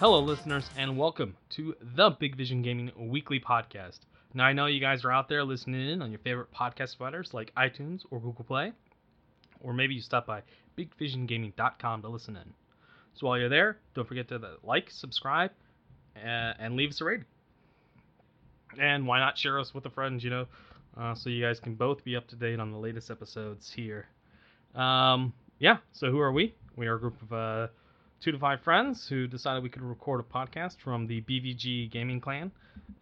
Hello, listeners, and welcome to the Big Vision Gaming Weekly Podcast. Now, I know you guys are out there listening in on your favorite podcast providers like iTunes or Google Play, or maybe you stop by bigvisiongaming.com to listen in. So while you're there, don't forget to like, subscribe, and leave us a rating. And why not share us with a friend, you know, uh, so you guys can both be up to date on the latest episodes here. Um, yeah, so who are we? We are a group of uh, two to five friends who decided we could record a podcast from the BVG Gaming Clan,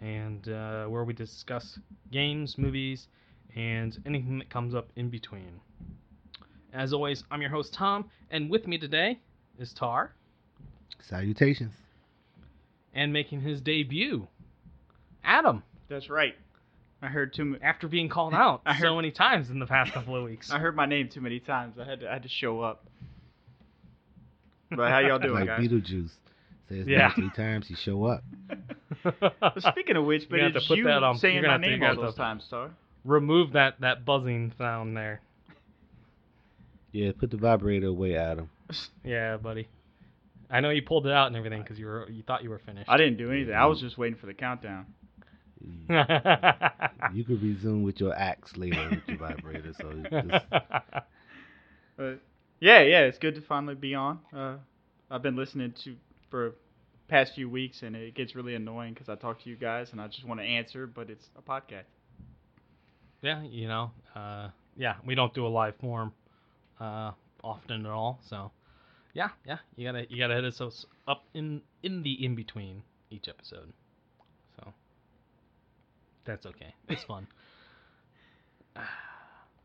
and uh, where we discuss games, movies, and anything that comes up in between. As always, I'm your host Tom, and with me today is Tar, Salutations. and making his debut, Adam. That's right. I heard too. m- After being called out I heard, so many times in the past couple of weeks. I heard my name too many times. I had to. I had to show up. But how y'all doing, like guys? Beetlejuice. Says his Yeah. three times, you show up. Speaking of which, but You're gonna have it's to put you that on- saying you're my gonna have name all those times, Star. Remove that that buzzing sound there. Yeah, put the vibrator away, Adam. Yeah, buddy. I know you pulled it out and everything because you were you thought you were finished. I didn't do anything. I was just waiting for the countdown. You could resume with your axe later with your vibrator. So just, But yeah, yeah, it's good to finally be on. Uh, I've been listening to for past few weeks, and it gets really annoying because I talk to you guys and I just want to answer, but it's a podcast. yeah, you know, uh, yeah, we don't do a live form uh, often at all. So, yeah, yeah, you gotta you gotta hit us up in in the in between each episode. So that's okay. It's fun.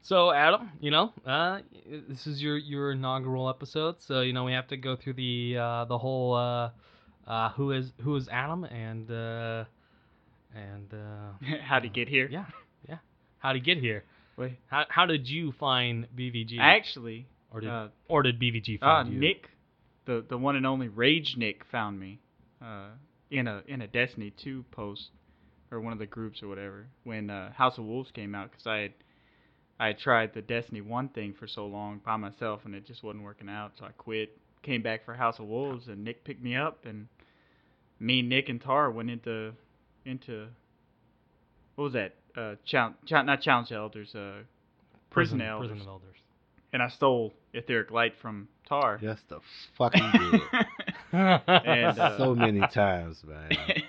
So Adam, you know, uh, this is your your inaugural episode, so you know we have to go through the uh, the whole uh, uh, who is who is Adam and uh, and uh, How'd he get here? yeah, yeah. How to get here? Wait, How how did you find BVG? actually, or did uh, or did BVG Uh, find you? Nick, the the one and only Rage Nick found me, uh, in a in a Destiny 2 post, or one of the groups or whatever, when uh, House of Wolves came out, because I had I tried the Destiny 1 thing for so long by myself and it just wasn't working out, so I quit. Came back for House of Wolves and Nick picked me up and me, Nick, and Tar went into into what was that? Uh, challenge, not challenge elders, uh, prison, elders, Prison of elders. and I stole etheric light from Tar. yes, the fucking did. And, uh, so many times, man.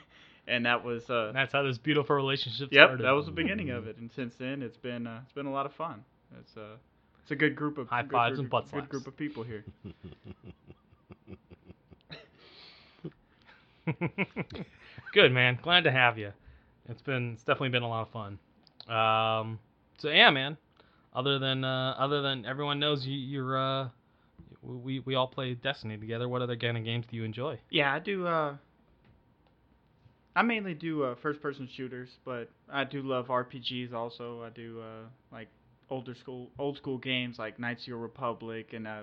and that was uh That's how this beautiful relationship yep started. that was the beginning of it and since then it's been uh, it's been a lot of fun it's uh it's a good group of High good fives group, and butt good slaps. group of people here Good man, glad to have you. It's been it's definitely been a lot of fun. Um, so yeah, man. Other than uh, other than everyone knows you, you're uh, we we all play Destiny together. What other kind of games do you enjoy? yeah i do uh i mainly do uh first person shooters but i do love rpgs also i do uh like older school old school games like knights of the republic and uh,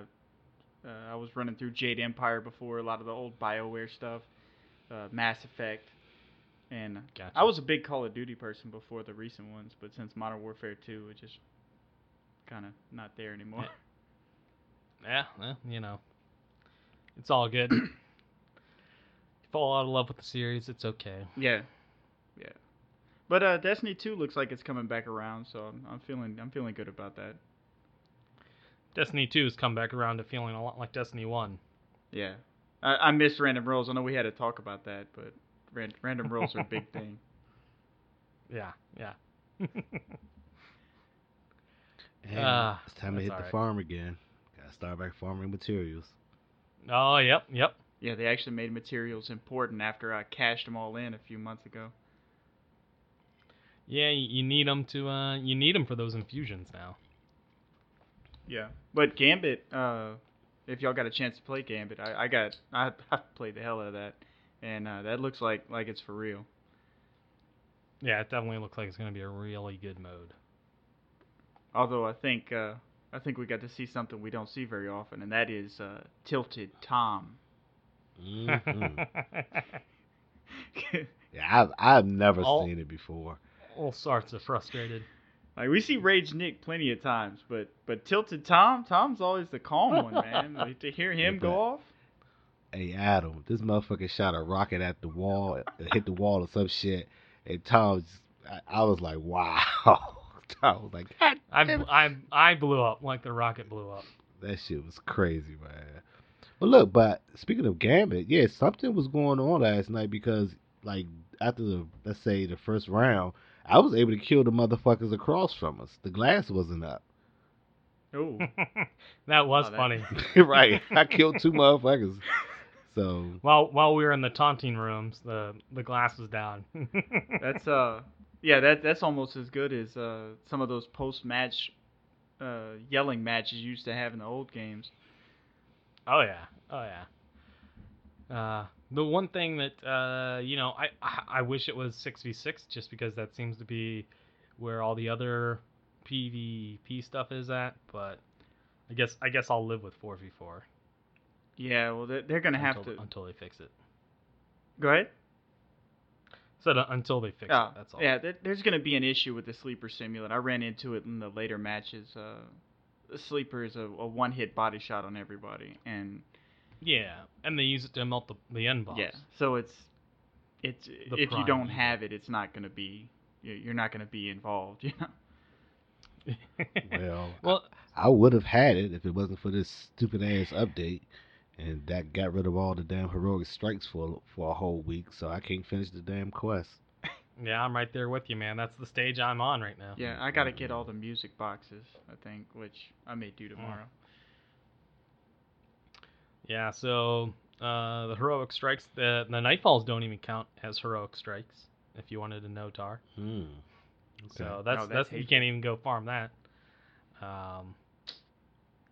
uh i was running through jade empire before a lot of the old bioware stuff uh mass effect and Gotcha. I was a big Call of Duty person before the recent ones, but since Modern Warfare 2, it just kind of not there anymore. Yeah, well, you know, it's all good. you fall out of love with the series, it's okay. yeah, yeah. But uh, Destiny 2 looks like it's coming back around, so I'm, I'm feeling I'm feeling good about that. Destiny 2 has come back around to feeling a lot like Destiny 1. Yeah, I, I miss random rolls. I know we had to talk about that, but ran, random rolls are a big thing. Yeah, yeah. And Ah, it's time to hit the alright. farm again. Gotta start back farming materials. oh, yep, yep. Yeah, they actually made materials important after I cashed them all in a few months ago. Yeah, you, need them to. Uh, you need them for those infusions now. Yeah, but Gambit, uh, if y'all got a chance to play Gambit, I, I got I, I played the hell out of that, and uh, that looks like like it's for real. Yeah, it definitely looks like it's going to be a really good mode. Although I think uh, I think we got to see something we don't see very often, and that is uh, Tilted Tom. Mhm. yeah, I've I've never All- seen it before. All sorts of frustrated. like we see Rage Nick plenty of times, but but Tilted Tom, Tom's always the calm one, man. Like, to hear him Yeah, go off, Hey Adam, this motherfucker shot a rocket at the wall, it hit the wall or some shit, and Tom, I, I was like, wow. Tom was like, I. I, I blew up like the rocket blew up. that shit was crazy, man. But look, but speaking of Gambit, yeah, something was going on last night because, like, after the let's say the first round, I was able to kill the motherfuckers across from us. The glass wasn't up. Oh, that was Oh, that- funny. right, I killed two motherfuckers. So While while we were in the taunting rooms, the the glass was down. that's uh, yeah, that that's almost as good as uh some of those post match, uh, yelling matches you used to have in the old games. Oh yeah, oh yeah. Uh, the one thing that uh, you know, I I I wish it was six v six, just because that seems to be where all the other PvP stuff is at. But I guess I guess I'll live with four v four. Yeah, well, they're, they're gonna have to until they fix it. go ahead. So the- until they fix Oh, it, that's all. Yeah, there, there's going to be an issue with the sleeper simulant. I ran into it in the later matches. Uh, sleeper is a, a one-hit body shot on everybody, and Yeah, and they use it to melt the, the end boss. yeah, so it's it's The if you don't have it, it's not going to be you- you're not going to be involved. You know. well, well, I would have had it if it wasn't for this stupid ass update, and that got rid of all the damn heroic strikes for for a whole week. So I can't finish the damn quest. Yeah, I'm right there with you, man. That's the stage I'm on right now. Yeah, I got to get all the music boxes. I think, which I may do tomorrow. Yeah, so uh, the heroic strikes, the the nightfalls don't even count as heroic strikes. If you wanted to know, Tar. Hmm. So Okay. that's Oh, that's, that's you can't even go farm that. Um,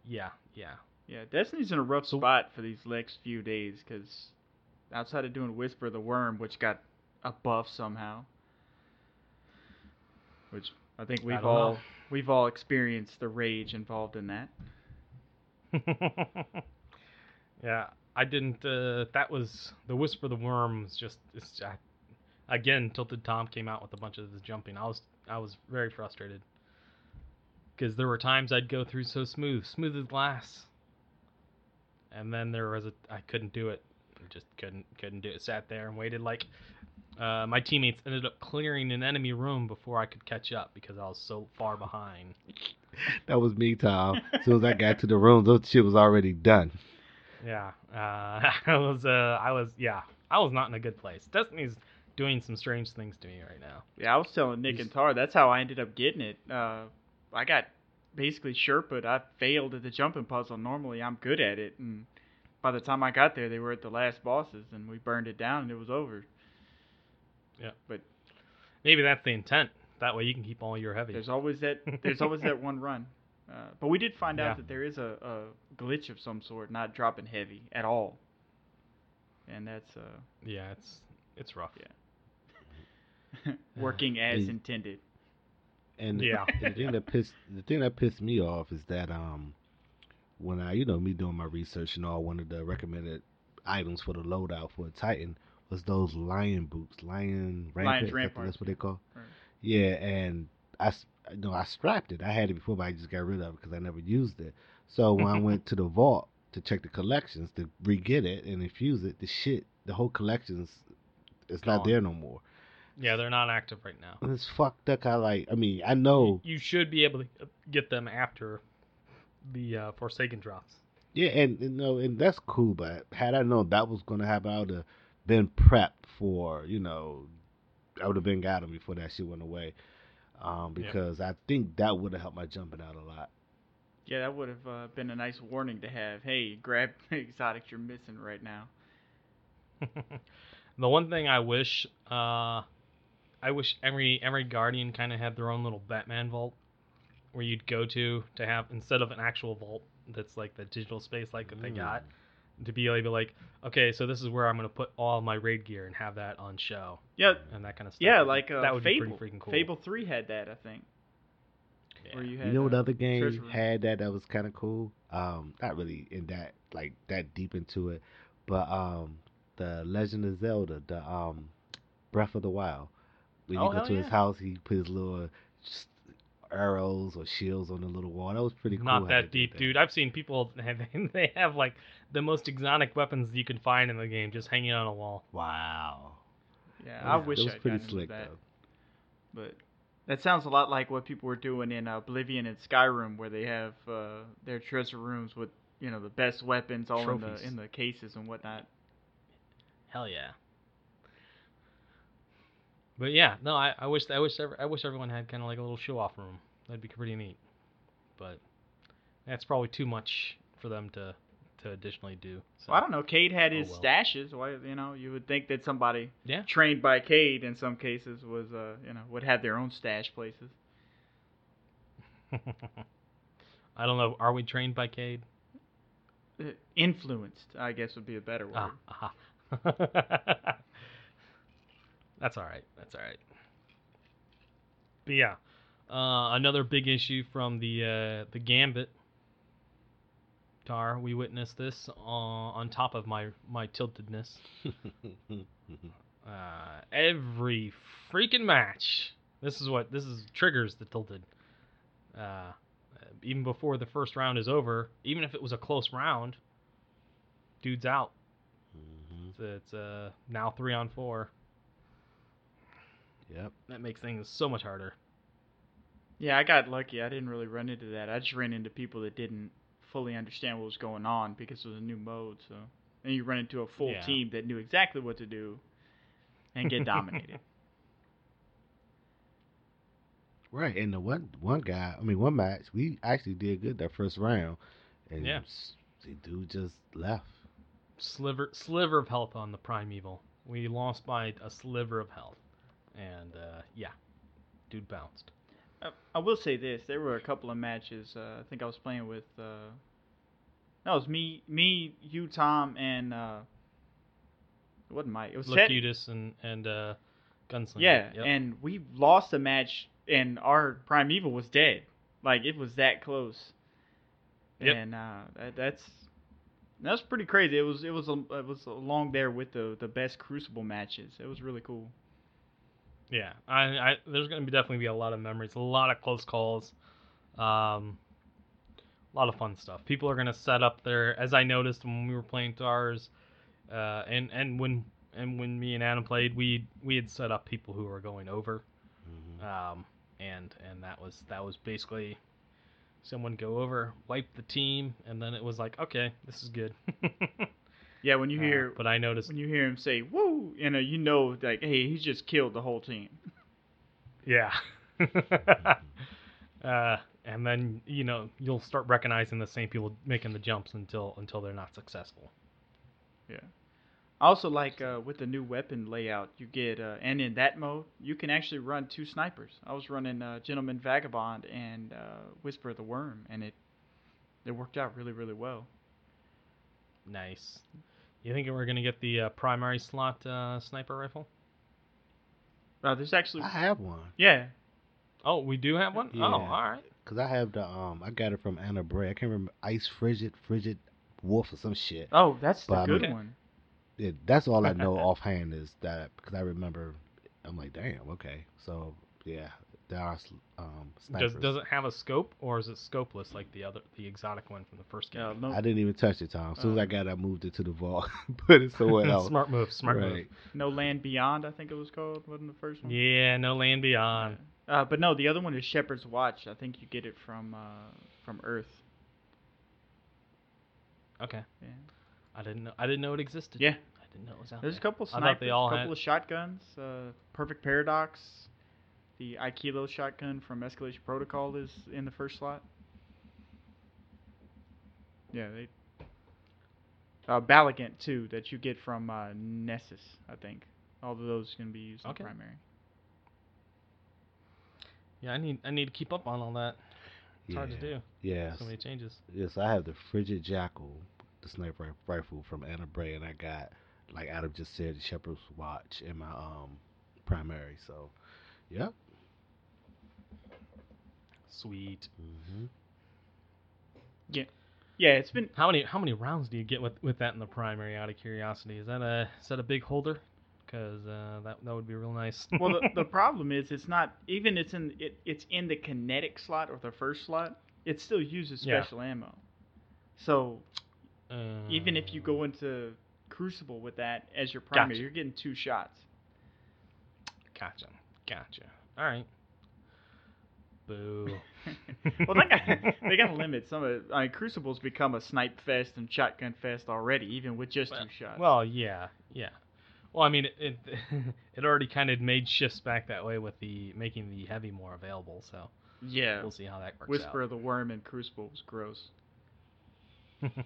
yeah, yeah. Yeah, Destiny's in a rough spot for these next few days because outside of doing Whisper of the Worm, which got a buff somehow, which I think we've know. all we've all experienced the rage involved in that. yeah, I didn't. Uh, that was the whisper. of The worm was just. It's, I, again, tilted Tom came out with a bunch of the jumping. I was I was very frustrated because there were times I'd go through so smooth, smooth as glass, and then there was a I couldn't do it. I just couldn't couldn't do it. Sat there and waited like. Uh, my teammates ended up clearing an enemy room before I could catch up because I was so far behind. That was me, Tom. As soon as I got to the room, those shit was already done. Yeah, uh, I was, uh, I was, yeah, I was not in a good place. Destiny's doing some strange things to me right now. Yeah, I was telling Nick and Tar that's how I ended up getting it. Uh, I got basically Sherpa. I failed at the jumping puzzle. Normally, I'm good at it, and by the time I got there, they were at the last bosses, and we burned it down, and it was over. Maybe that's the intent. That way you can keep all your heavy. There's always that. There's always that one run. Uh, but we did find Yeah. out that there is a, a glitch of some sort, not dropping heavy at all. And that's uh, yeah, it's it's rough. Yeah. Working as Hey. intended. And Yeah. the thing that pissed the thing that pissed me off is that um when I you know me doing my research and all one of the recommended items for the loadout for a Titan was those lion boots, lion rampant. That's what they call. Right. Yeah, and I you know I strapped it. I had it before, but I just got rid of it because I never used it. So when I went to the vault to check the collections to re-get it and infuse it, the shit, the whole collections, it's not Gone. there no more. Yeah, they're not active right now. And it's fucked up. I like. I mean, I know. You should be able to get them after the uh, Forsaken drops. Yeah, and you know, and that's cool. But had I known that was gonna happen, I would have been prepped for. You know, I would have been got him before that shit went away. Um, Yep. because I think that would have helped my jumping out a lot. Yeah, that would have uh, been a nice warning to have. Hey, grab exotics you're missing right now. the one thing I wish, uh, I wish every every Guardian kind of had their own little Batman vault, where you'd go to to have instead of an actual vault that's like the digital space like that they got, to be able to like, okay, so this is where I'm gonna put all my raid gear and have that on show Yeah, and that kind of stuff. yeah, like uh, that would Fable. be pretty freaking cool. Fable Three had that, I think. Yeah. Where you You know what uh, other game had that that was kind of cool? Um, not really in that like that deep into it, but um, the Legend of Zelda, the um, Breath of the Wild. When you Oh, go hell to his house, he put his little s- arrows or shields on the little wall. That was pretty cool. Not that they did deep, dude. I've seen people have, they have like the most exotic weapons you can find in the game just hanging on a wall. Wow. Yeah, That I wish that was I'd pretty gotten slick that. though. But that sounds a lot like what people were doing in Oblivion and Skyrim, where they have uh, their treasure rooms with you know the best weapons all in the in the cases and whatnot. Hell yeah. But yeah, no, I, I wish I wish I wish everyone had kind of like a little show off room. That'd be pretty neat. But that's probably too much for them to to additionally do. So Well, I don't know. Cayde had Oh, his well. stashes. Why you know you would think that somebody Yeah. trained by Cayde in some cases was uh you know would have their own stash places. I don't know. Are we trained by Cayde? Uh, Influenced, I guess would be a better word. Ah, aha. That's all right. That's all right. But yeah, uh, another big issue from the uh, the Gambit. Tar, we witnessed this uh, on top of my my tiltedness. Uh, every freaking match. This is what this is triggers the tilted. Uh, even before the first round is over, even if it was a close round, dude's out. Mhm. It's, it's uh, now three on four. Yep. That makes things so much harder. Yeah, I got lucky. I didn't really run into that. I just ran into people that didn't fully understand what was going on because it was a new mode. So, and you run into a full Yeah. team that knew exactly what to do and get dominated. Right, and the one one guy, I mean, one match, we actually did good that first round, and Yeah. the dude just left. Sliver sliver of health on the primeval. We lost by a sliver of health, and uh, yeah, dude bounced. I, I will say this: there were a couple of matches. Uh, I think I was playing with. Uh, that was me, me, you, Tom, and uh, it wasn't Mike. It was Ted. Locutus and and uh, Gunslinger. Yeah, Yep. and we lost a match, and our Primeval was dead. Like it was that close. Yep. And uh, that, that's that's pretty crazy. It was it was a, it was along there with the the best Crucible matches. It was really cool. Yeah, I, I there's gonna be definitely be a lot of memories, a lot of close calls, um, a lot of fun stuff. People are gonna set up their, as I noticed when we were playing Tars, uh, and and when and when me and Adam played, we we had set up people who were going over, Mhm. um, and and that was that was basically someone go over, wipe the team, and then it was like, okay, this is good. Yeah, when you Uh, hear but I noticed, when you hear him say "woo," you know, you know, like, hey, he's just killed the whole team. Yeah. uh, and then you know you'll start recognizing the same people making the jumps until until they're not successful. Yeah. Also, like uh, with the new weapon layout, you get, uh, and in that mode, you can actually run two snipers. I was running uh, Gentleman Vagabond and uh, Whisper of the Worm, and it it worked out really, really well. Nice. You think we're gonna get the uh, primary slot uh, sniper rifle? Uh, there's actually, I have one yeah, Oh, we do have one. Yeah. Oh, all right. because I have the um, I got it from Ana Bray. I can't remember Ice Frigid, Frigid Wolf or some shit. oh, that's the But I good mean- one. Yeah, that's all I know offhand is that because I remember. I'm like, damn, okay, so yeah, there are um, snipers. Does does it have a scope or is it scopeless like the other the exotic one from the first game? Yeah, no, I didn't even touch it, Tom. As soon as I Um, got it, I moved it to the vault, put it somewhere else. smart move. Smart move. no Land Beyond, I think it was called, wasn't the first one? Yeah. No land beyond. Uh, but no, the other one is Shepherd's Watch. I think you get it from uh, from Earth. Okay. Yeah. I didn't know. I didn't know it existed. Yeah. I didn't know it was out there. There's a there. couple I thought snipers, they all a couple had- of shotguns. Uh, Perfect Paradox, the Aikilo shotgun from Escalation Protocol is in the first slot. Yeah, they. Uh, Baligant too, that you get from uh, Nessus, I think. All of those can be used in Okay. primary. Yeah, I need I need to keep up on all that. It's hard to do. Yeah. So many changes. Yes, I have the Frigid Jackal, the sniper rifle from Ana Bray, and I got, like Adam just said, the Shepherd's Watch in my um primary. So, yep. Sweet. hmm Yeah, it's been. How many how many rounds do you get with with that in the primary? Out of curiosity, is that a is that a big holder? because uh, that that would be real nice. well, the, the problem is it's not even it's in it, it's in the kinetic slot or the first slot. It still uses Yeah. special ammo. So even if you Uh, go into Crucible with that as your primary, Gotcha. you're getting two shots. Gotcha. Gotcha. All right. Boo. well, they got they got to limit some of. It. I mean, Crucible's become a snipe fest and shotgun fest already, even with just Well- two shots. Well, yeah, yeah. Well, I mean, it it, it already kind of made shifts back that way with the making the heavy more available. So yeah, we'll see how that works Whisper of the Worm and Crucible was gross. out.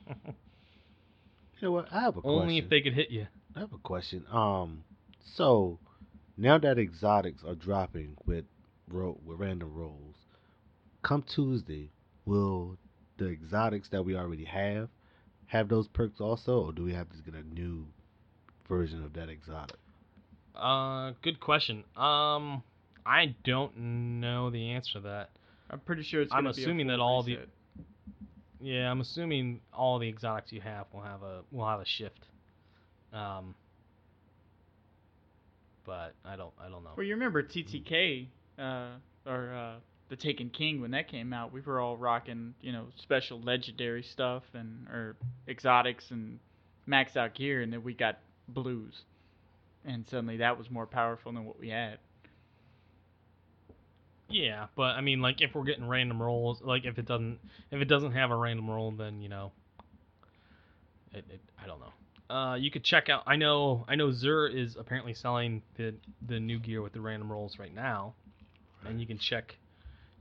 You know what? I have a question. Only if they could hit you. I have a question. Um, so now that exotics are dropping with ro- with random rolls, come Tuesday, will the exotics that we already have have those perks also, or do we have to get a new version of that exotic? Uh, good question. Um, I don't know the answer to that. I'm pretty sure it's. I'm gonna be a assuming that full all the- Yeah, I'm assuming all the exotics you have will have a will have a shift. Um, but I don't I don't know. Well, you remember TTK uh, or uh, the Taken King when that came out? We were all rocking, you know, special legendary stuff and or exotics and maxed out gear, and then we got blues, and suddenly that was more powerful than what we had. Yeah, but I mean, like if we're getting random rolls, like if it doesn't if it doesn't have a random roll, then you know, it, it I don't know. Uh, you could check out. I know I know Xur is apparently selling the the new gear with the random rolls right now, and you can check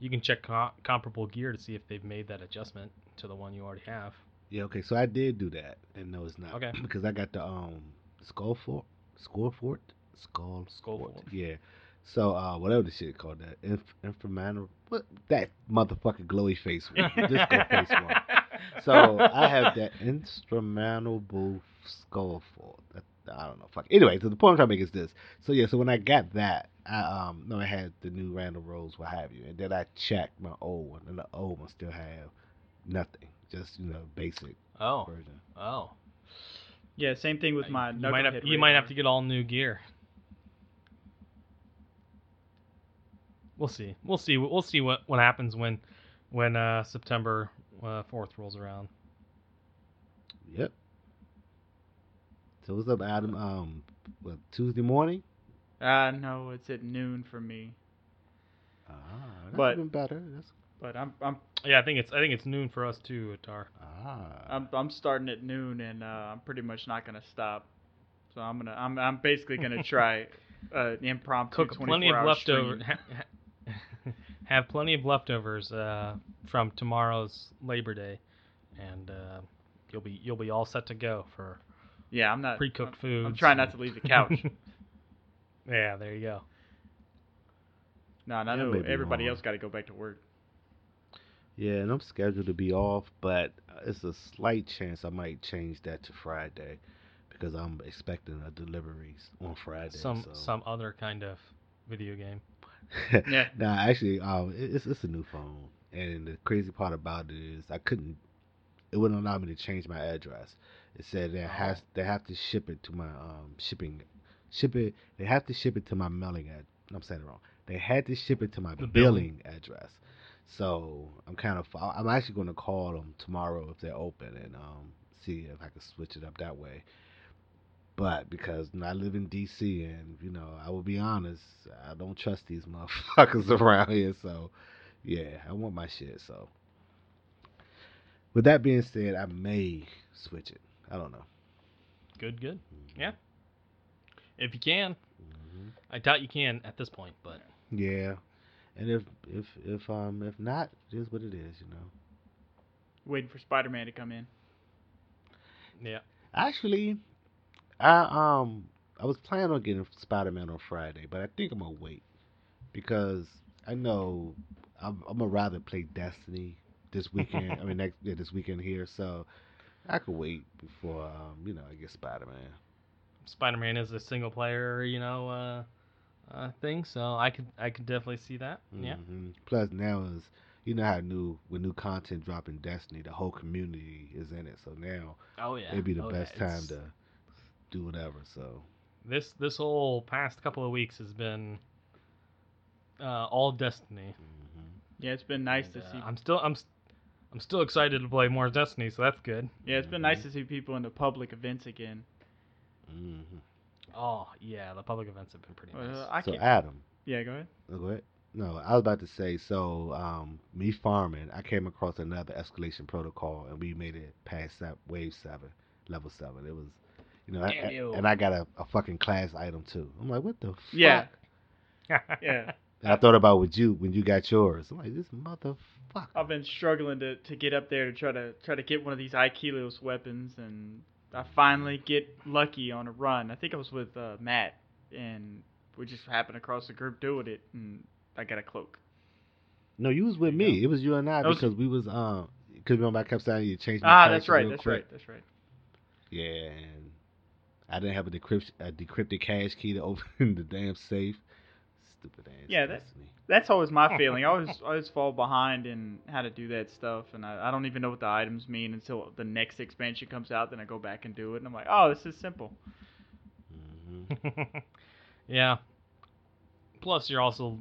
you can check co- comparable gear to see if they've made that adjustment to the one you already have. Yeah, okay. So I did do that, and no, it's not. Okay. because I got the um skull fort, skull fort, skull Skull fort. fort. Yeah. So uh, whatever the shit called that, Inf- inframanor, what that motherfucking glowy face one, disco face one. So I have that instrumentable skull fort. I don't know. Fuck. Anyway, so the point I'm trying to make is this. So yeah, so when I got that, I um no, I had the new random rolls, what have you, and then I checked my old one, and the old one still have nothing, just you know basic Oh, version. oh. Yeah, same thing with my. you might have you might have to get all new gear. We'll see. We'll see. We'll see what what happens when when uh, September uh, fourth rolls around. Yep. So what's up, Adam? Um, what Tuesday morning? Uh, no, it's at noon for me. Ah, that's But- even better. That's But I'm I'm Yeah, I think it's I think it's noon for us too, Atar. ah. I'm I'm starting at noon, and uh, I'm pretty much not gonna stop. So I'm gonna I'm I'm basically gonna try uh, an impromptu Cook 24 plenty of leftovers. stream. Ha, ha, have plenty of leftovers uh, from tomorrow's Labor Day, and uh, you'll be you'll be all set to go for Yeah, I'm not pre-cooked I'm. I'm trying not to leave the couch. yeah, there you go. no, and I Yeah, know maybe everybody wrong. else got to go back to work. Yeah, and I'm scheduled to be off, but it's a slight chance I might change that to Friday because I'm expecting a deliveries on Friday. Some so. some other kind of video game. Yeah. Nah, actually, um, it- it's it's a new phone, and the crazy part about it is I couldn't. It wouldn't allow me to change my address. It said that has Oh. they have to ship it to my um shipping, ship it. They have to ship it to my mailing ad. I'm saying it wrong. They had to ship it to my The billing. billing. address. So I'm kind of. I'm actually going to call them tomorrow if they're open and um see if I can switch it up that way. But because I live in DC and you know, I will be honest, I don't trust these motherfuckers around here. So, yeah, I want my shit. So, with that being said, I may switch it. I don't know. Good, good. Yeah. If you can, hmm I doubt you can at this point, but Yeah, and if if if um if not, it is what it is. You know. Waiting for Spider-Man to come in. yeah. Actually, I um I was planning on getting Spider Man on Friday, but I think I'm gonna wait because I know I'm, I'm gonna rather play Destiny this weekend. I mean, next yeah, this weekend here, so I could wait before um you know I get Spider Man. Spider-Man is a single player, you know, uh, uh, thing, so I could I could definitely see that. Yeah. hmm Plus now is you know how new with new content dropping Destiny, the whole community is in it. So now Oh yeah. it'd be the Oh, best yeah, time it's- to do whatever. So This this whole past couple of weeks has been uh, all Destiny. Mhm. Yeah, it's been nice And, to uh, see. I'm still I'm s- I'm still excited to play more Destiny, so that's good. Yeah, it's been nice to see people in the public events again. Mhm. Oh yeah, the public events have been pretty nice. Uh, I So can't. Adam, Yeah, go ahead. oh, go ahead. No, I was about to say. So, um, me farming, I came across another escalation protocol, and we made it past that wave seven, level seven. It was, you know, I- Damn you. and I got a, a fucking class item too. I'm like, what the fuck? Yeah. Yeah, And I thought about with you when you got yours. I'm like, this motherfucker. I've been struggling to, to get up there to try to try to get one of these IKELOS weapons, and I finally get lucky on a run. I think I was with uh, Matt, and we just happened across the group doing it, and I got a cloak. No, you was with you me. It was you and I That was- because we was um. Because remember I kept saying you changed. my Ah, that's right. That's quick. right. That's right. Yeah, and I didn't have a decrypt a decrypted cache key to open the damn safe. Stupid ass. Yeah, that- Destiny. That's always my feeling. I always I always fall behind in how to do that stuff, and I, I don't even know what the items mean until the next expansion comes out. Then I go back and do it, and I'm like, oh, this is simple. Mhm. yeah. Plus, you're also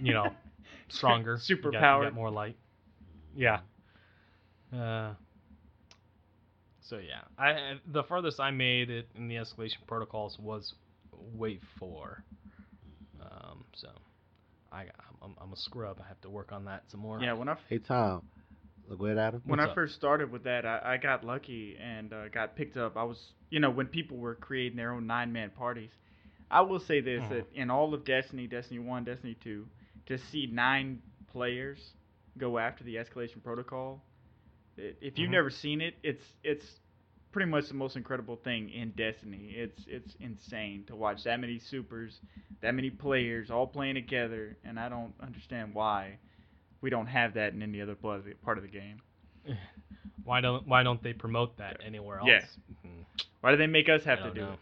you know stronger, Super You got- you powered. got more light. Yeah. Uh, so yeah, I I- the furthest I made it in the escalation protocols was wave four. Um, so I I'm, I'm a scrub. I have to work on that some more. Yeah, when I Hey Tom, look where Adam. when What's I up? first started with that, I, I got lucky and uh, got picked up. I was, you know, when people were creating their own nine man parties. I will say this: Mhm. that in all of Destiny, Destiny One, Destiny Two, to see nine players go after the escalation protocol, i- if you've Mhm. never seen it, it's it's pretty much the most incredible thing in Destiny. It's it's insane to watch that many supers, that many players all playing together, and I don't understand why we don't have that in any other part of the, part of the game. Why don't Why don't they promote that anywhere else? Yeah. Mhm. Why do they make us have to do know.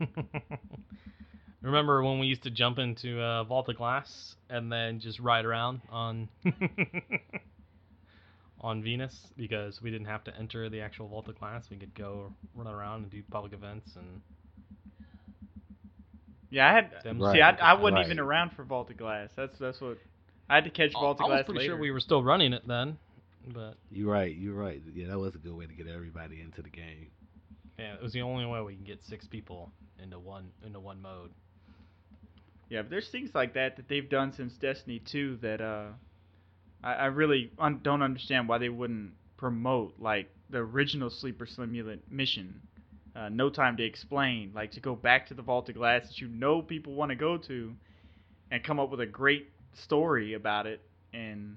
it? Remember when we used to jump into uh, Vault of Glass and then just ride around on on Venus because we didn't have to enter the actual Vault of Glass. We could go run around and do public events and Yeah, I had. them. Right. See, I, I wasn't right. even around for Vault of Glass. That's that's what I had to catch I Vault of I was pretty later. sure we were still running it then, but You're right. You're right. Yeah, that was a good way to get everybody into the game. yeah, it was the only way we can get six people into one into one mode. Yeah, but there's things like that that they've done since Destiny 2 that uh, I, I really un- don't understand why they wouldn't promote like the original Sleeper Simulant mission. Uh, no time to explain, like to go back to the Vault of Glass that you know people want to go to, and come up with a great story about it, and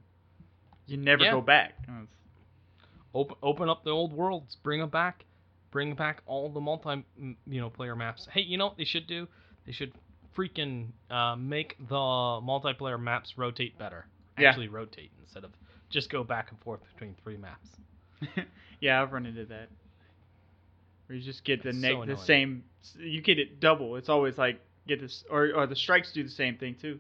you never Yeah. go back. It's- Open open up the old worlds, bring them back, bring back all the multi you know player maps. Hey, you know what they should do? They should freaking uh, make the multiplayer maps rotate better. Yeah. Actually rotate instead of just go back and forth between three maps. yeah, I've run into that. Where you just get the It's ne- so the same, you get it double. It's always like get this, or or the strikes do the same thing too.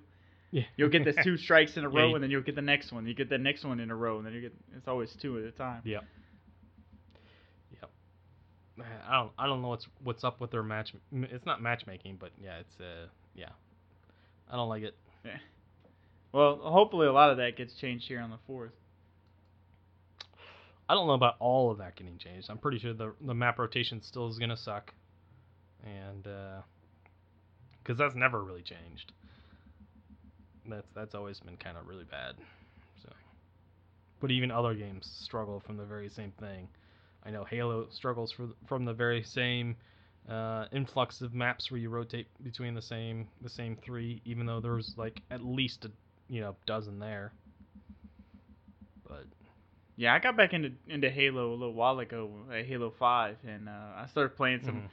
Yeah. You'll get the two strikes in a Yeah, row, you- and then you'll get the next one. You get the next one in a row, and then you get it's always two at a time. Yep. Yep. I don't I don't know what's what's up with their match. It's not matchmaking, but yeah, it's uh yeah. I don't like it. Well, hopefully a lot of that gets changed here on the fourth. I don't know about all of that getting changed. I'm pretty sure the the map rotation still is gonna suck, and because that's never really changed. That's that's always been kind of really bad. So, but even other games struggle from the very same thing. I know Halo struggles for, from the very same uh, influx of maps where you rotate between the same the same three, even though there's like at least a you know dozen there. But Yeah, I got back into into Halo a little while ago, uh, Halo Five, and uh, I started playing some. mhm.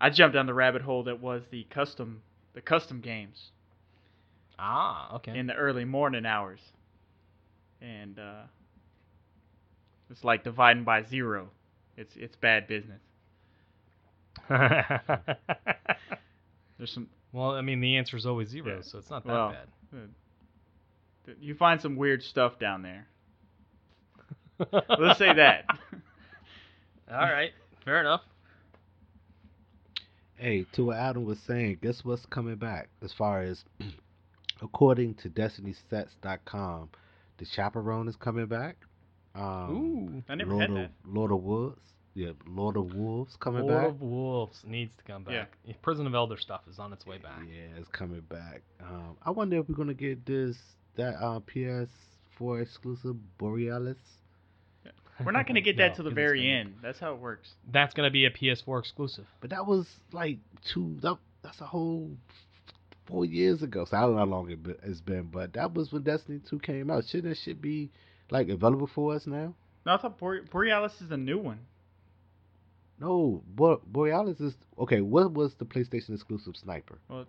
I jumped down the rabbit hole that was the custom the custom games. ah okay. in the early morning hours. And uh, it's like dividing by zero. It's it's bad business. There's some well, I mean, the answer is always zero, Yeah. so it's not that Well, bad. You find some weird stuff down there. Let's say that. All right, fair enough. Hey, to what Adam was saying, guess what's coming back? As far as according to DestinySets.com, the Chaperone is coming back. Um, Ooh. I never Lord had of, that. Lord of Wolves. Yeah, Lord of Wolves coming Lord back. Lord of Wolves needs to come Yeah. back. Prison of Elder stuff is on its way back. Yeah, it's coming back. Um, I wonder if we're gonna get this that uh, PS4 exclusive Borealis. We're not gonna get that No, till the 'cause it's very gonna- end. That's how it works. That's gonna be a PS4 exclusive. But that was like two. That, that's a whole four years ago. So I don't know how long it be- it's been, but that was when Destiny 2 came out. Shouldn't that shit be like available for us now? No, I thought Bore- Borealis is a new one. No, Bo- Borealis is okay. What was the PlayStation exclusive sniper? Uh,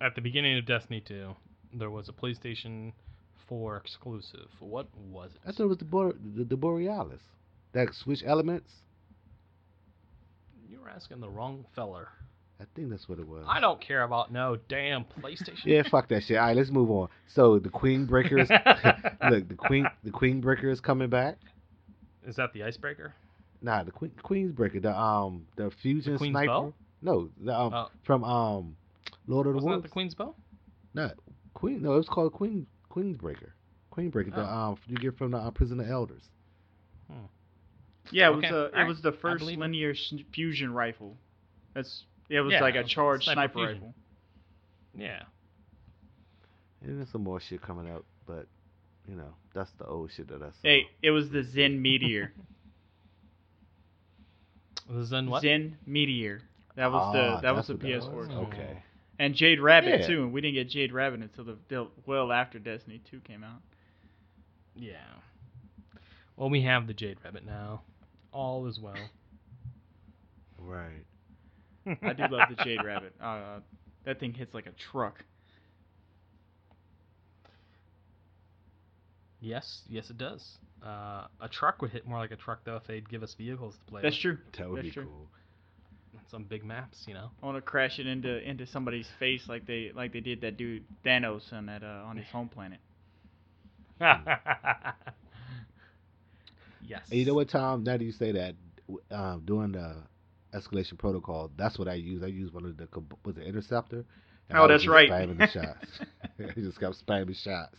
At the beginning of Destiny 2, there was a PlayStation 4 exclusive. What was it? I thought it was the, Bore- the, the Borealis that switch elements. You were asking the wrong feller. I think that's what it was. I don't care about no damn PlayStation. Yeah, fuck that shit. All right, let's move on. So the Queen Breakers. look, the Queen the Queen Breaker is coming back. Is that the icebreaker? Nah, the Queen Queen's Breaker, the um the fusion Queen's sniper. Bow? No, the um Oh. from um Lord of the Wasn't that Wolves. the Queen's Bow? Not Queen. No, it was called Queen Queen's Breaker. Queen Breaker. The Oh. um you get from the uh, Prison of Elders. yeah, it was Okay, uh, it alright, was the first believe it. linear fusion rifle. That's it was Yeah, like a charged sniper sniper, rifle. Yeah. And there's some more shit coming out, but you know that's the old shit that I saw. Hey, it was the Zen Meteor. The Zen what? Zen Meteor. That was Ah, the that was the PS4. was. Okay. And Jade Rabbit Yeah. too. And we didn't get Jade Rabbit until the, the well after Destiny 2 came out. Yeah. Well, we have the Jade Rabbit now. All is well. Right. I do love the Jade Rabbit. Uh, that thing hits like a truck. Yes, yes, it does. Uh, a truck would hit more like a truck though if they'd give us vehicles to play. That's with. true. That would That's be true. cool. Some big maps, you know. I want to crash it into into somebody's face like they like they did that dude Thanos on that uh, on his home planet. yes. And you know what, Tom? Now that you say that, um, doing the escalation protocol, that's what I use. I use one of the Kab- was it interceptor. And Oh, I that's just right. Spamming the shots. he just kept spamming shots.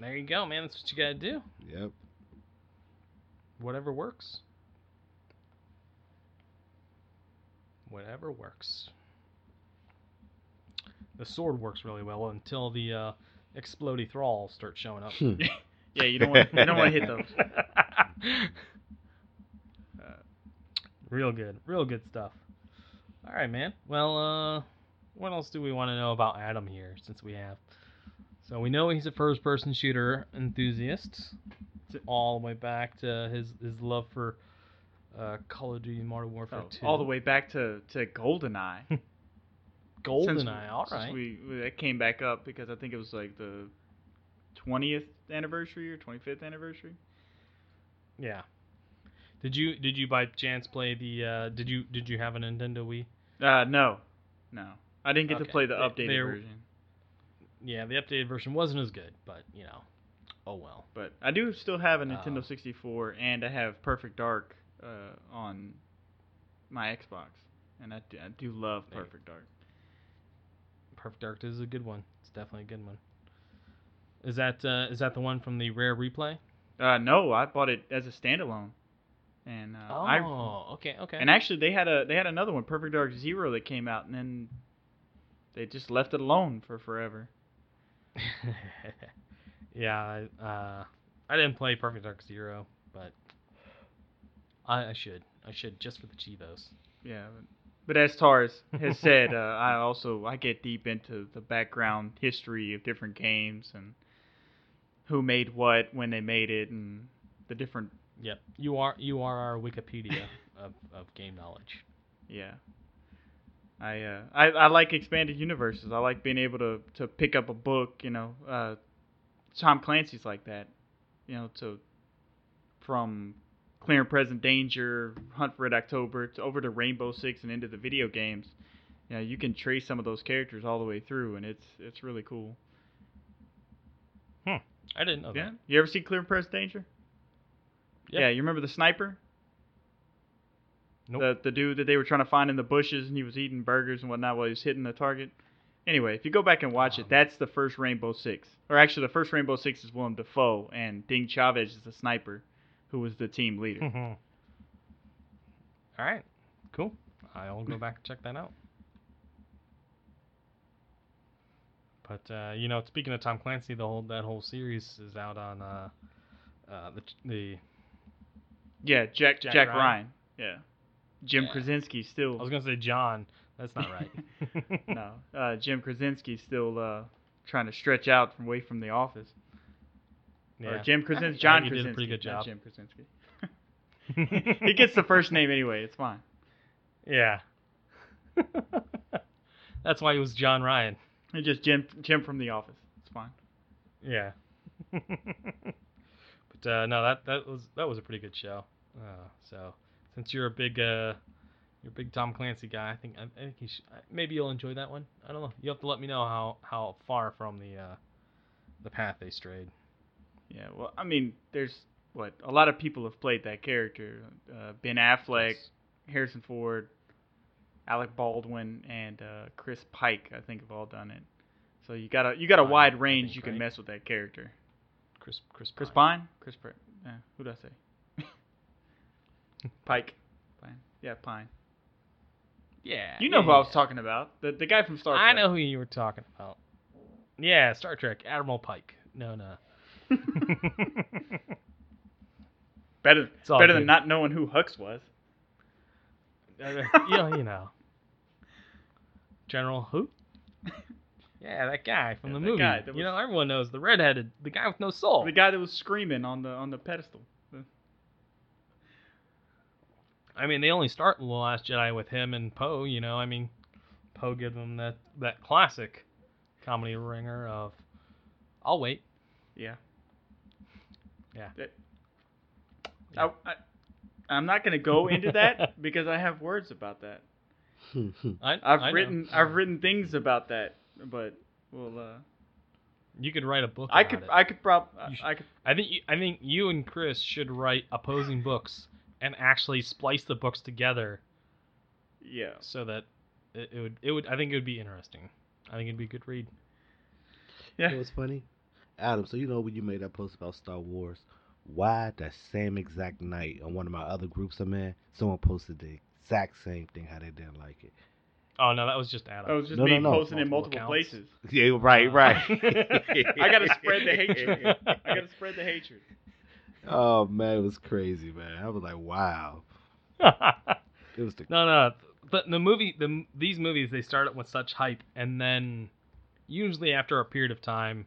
There you go, man. That's what you gotta do. Yep. Whatever works. Whatever works. The sword works really well until the uh, explodey thralls start showing up. Hmm. Yeah, you don't want you don't want to hit those. Uh, real good, real good stuff. All right, man. Well, uh, what else do we want to know about Adam here? Since we have, so we know he's a first-person shooter enthusiast, all the way back to his his love for uh, Call of Duty Modern Warfare oh, 2. all the way back to to GoldenEye. Since- GoldenEye. All since right. we we- that came back up because I think it was like the 20th anniversary or 25th anniversary. Yeah. Did you did you by chance play the uh, did you did you have a Nintendo Wii? Uh, no, no, I didn't get Okay. to play the They- updated they're- version. Yeah, the updated version wasn't as good, but you know, oh well. But I do still have a Nintendo Uh, 64, and I have Perfect Dark uh, on my Xbox, and I do, I do love There you- Perfect Dark. Perfect Dark is a good one. It's definitely a good one. Is that uh, is that the one from the rare replay? Uh, no, I bought it as a standalone, and uh, oh, I okay, okay. and actually they had a they had another one, Perfect Dark Zero, that came out, and then they just left it alone for forever. yeah, I, uh, I didn't play Perfect Dark Zero, but I, I should. I should just for the Chivos. Yeah, but, but as Tars has said, uh, I also I get deep into the background history of different games and who made what when they made it and the different Yep, you are you are our Wikipedia of, of game knowledge. yeah. I, uh, I I like expanded universes. I like being able to, to pick up a book. You know, uh, Tom Clancy's like that. You know, to from Clear and Present Danger, Hunt for Red October, to over to Rainbow Six and into the video games. You know, you can trace some of those characters all the way through, and it's it's really cool. Hmm. I didn't know Yeah. that. You ever see Clear and Present Danger? Yeah. Yeah. You remember the sniper? Nope. The the dude that they were trying to find in the bushes and he was eating burgers and whatnot while he was hitting the target. Anyway, if you go back and watch it, Um, that's the first Rainbow Six. Or actually, the first Rainbow Six is Willem Dafoe, and Ding Chavez is the sniper, who was the team leader. Mhm. All right, cool. I'll go back and check that out. But uh, you know, speaking of Tom Clancy, the whole that whole series is out on uh, uh, the the. yeah, Jack Jack Jack, Ryan. Ryan. Yeah, Jim Yeah. Krasinski still. I was gonna say John. That's not right. no, uh, Jim Krasinski still uh, trying to stretch out from away from the office. Or Yeah. Jim Krasinski, John he Krasinski. did a pretty good job. Jim Krasinski. he gets the first name anyway. It's fine. Yeah. That's why he was John Ryan. It's just Jim Jim from the office. It's fine. Yeah. but uh, no, that that was that was a pretty good show. Uh, so since you're a big uh, you're a big Tom Clancy guy, I think I, I think you should, maybe you'll enjoy that one. I don't know. You have to let me know how how far from the uh, the path they strayed. Yeah. Well, I mean, there's what a lot of people have played that character. Uh, ben Affleck, Yes. Harrison Ford, Alec Baldwin, and uh, Chris Pike. I think have all done it. So you got a you got a I wide range think, you can right? mess with that character. Chris Chris Chris Pine. Pine? Chris Pine. Yeah, who did I say? Pike. Pine. Yeah, Pine. Yeah. You know yeah, who I was yeah. talking about. The the guy from Star Trek. I know who you were talking about. Yeah, Star Trek, Admiral Pike. No, no. Better better good. than not knowing who Hux was. Uh, yeah, you know. General who? Yeah, that guy from Yeah, the movie. guy that You know, everyone knows the redheaded, the guy with no soul. The guy that was screaming on the on the pedestal. I mean, they only start in the Last Jedi with him and Poe. You know, I mean, Poe gives them that that classic comedy ringer of, "I'll wait." Yeah. Yeah. That- Yeah. I, I, I'm not going to go into that because I have words about that. I, I've I know. written I've written things about that, but well, uh, You could write a book. I could it. I could prob You I could I think you, I think you and Chris should write opposing books and actually splice the books together yeah. so that it, it would it would I think it would be interesting. I think it'd be a good read. You know Yeah. what's funny? Adam, so you know when you made that post about Star Wars, why that same exact night on one of my other groups I'm in, someone posted the exact same thing how they didn't like it. Oh no, that was just Adam. I was just No, me no, no. posting in Multiple multiple accounts. places. Yeah, right, Uh, right. I gotta spread the hatred. I gotta spread the hatred. Oh man, it was crazy, man. I was like, wow. no, It was the no. But the movie, the these movies, they start up with such hype, and then usually after a period of time,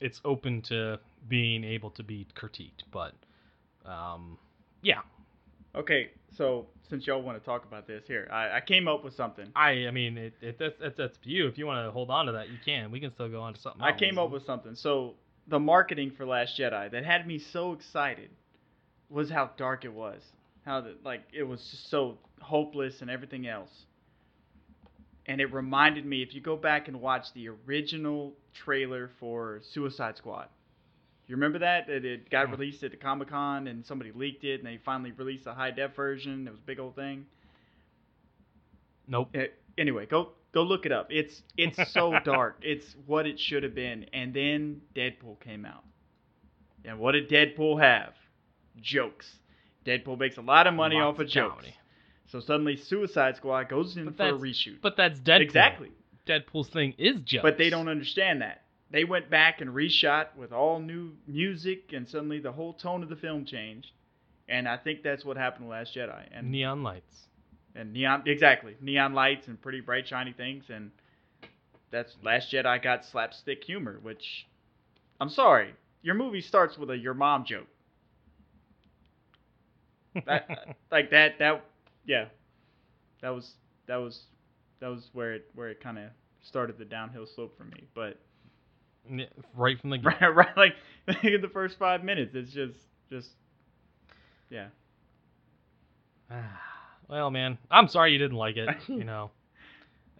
it's open to being able to be critiqued. But um, yeah, Okay, so since y'all want to talk about this here, I, I came up with something. I I mean, it, it that's, that's that's you. If you want to hold on to that, you can. We can still go on to something. I else. came up with something. So the marketing for Last Jedi that had me so excited was how dark it was. How the, like it was just so hopeless and everything else. And it reminded me if you go back and watch the original trailer for Suicide Squad. You remember that? That it got Hmm. released at the Comic Con and somebody leaked it and they finally released a high def version. It was a big old thing. Nope. Uh, anyway, go go look it up. It's it's so dark. It's what it should have been. And then Deadpool came out. And what did Deadpool have? Jokes. Deadpool makes a lot of money Lots off of of jokes. comedy. So suddenly Suicide Squad goes in But for a reshoot. But that's Deadpool. Exactly. Deadpool's thing is jokes. But they don't understand that. They went back and reshot with all new music and suddenly the whole tone of the film changed. And I think that's what happened with Last Jedi. And neon lights. and neon exactly neon lights and pretty bright shiny things and that's last jedi got slapstick humor which i'm sorry your movie starts with a your mom joke that, like that that yeah that was that was that was where it where it kind of started the downhill slope for me but right from the right, right like in the first five minutes it's just just yeah well, man, I'm sorry you didn't like it. You know,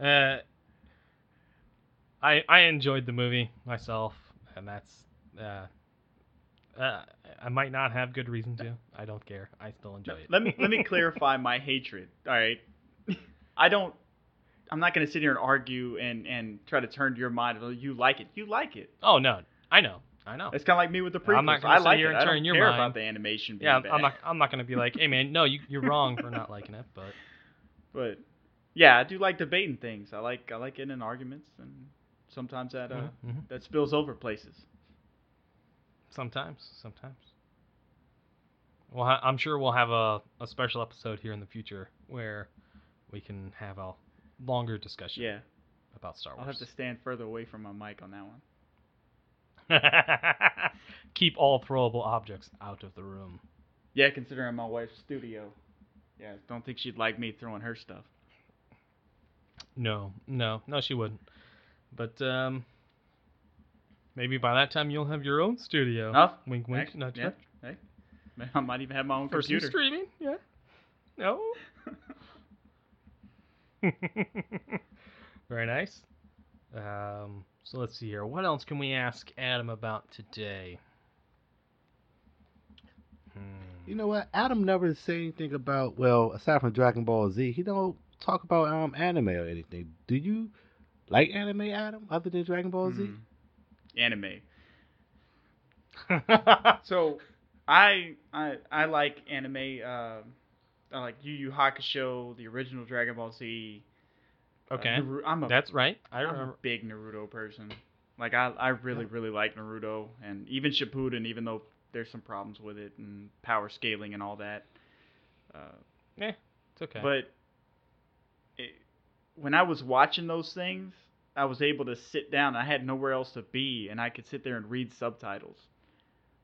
uh, I I enjoyed the movie myself, and that's uh, Uh, I might not have good reason to. I don't care. I still enjoy it. Let me let me clarify my hatred. All right, I don't. I'm not gonna sit here and argue and and try to turn your mind. You like it. You like it. Oh no, I know, I know. It's kind of like me with the prequels. I'm not gonna I sit like here it. and turn your care mind. about the animation being Yeah, bad. I'm not. I'm not gonna be like, hey man, no, you you're wrong for not liking it. But But yeah, I do like debating things. I like I like getting in arguments, and sometimes that uh Mhm, mhm. that spills over places. Sometimes, sometimes. Well, I'm sure we'll have a, a special episode here in the future where we can have a longer discussion Yeah, about Star Wars. I'll have to stand further away from my mic on that one. Keep all throwable objects out of the room. Yeah, considering my wife's studio. Yeah, don't think she'd like me throwing her stuff. No, no, no, she wouldn't. But um, maybe by that time you'll have your own studio. Oh, wink, wink, Actually, nudge, yeah, nudge. hey, I might even have my own For some computer. streaming, yeah. No. Very nice. Um, so let's see here. What else can we ask Adam about today? Hmm. You know what? Adam never said anything about well, aside from Dragon Ball Z, he don't talk about um anime or anything. Do you like anime, Adam, other than Dragon Ball Z? Anime. So, I I I like anime. Uh, I like Yu Yu Hakusho, the original Dragon Ball Z. uh, okay, Naru- I'm a that's right. I I'm a big Naruto person. Like I, I really, really like Naruto, and even Shippuden, even though there's some problems with it and power scaling and all that. Uh, yeah, It's okay. But it, when I was watching those things, I was able to sit down. I had nowhere else to be, and I could sit there and read subtitles.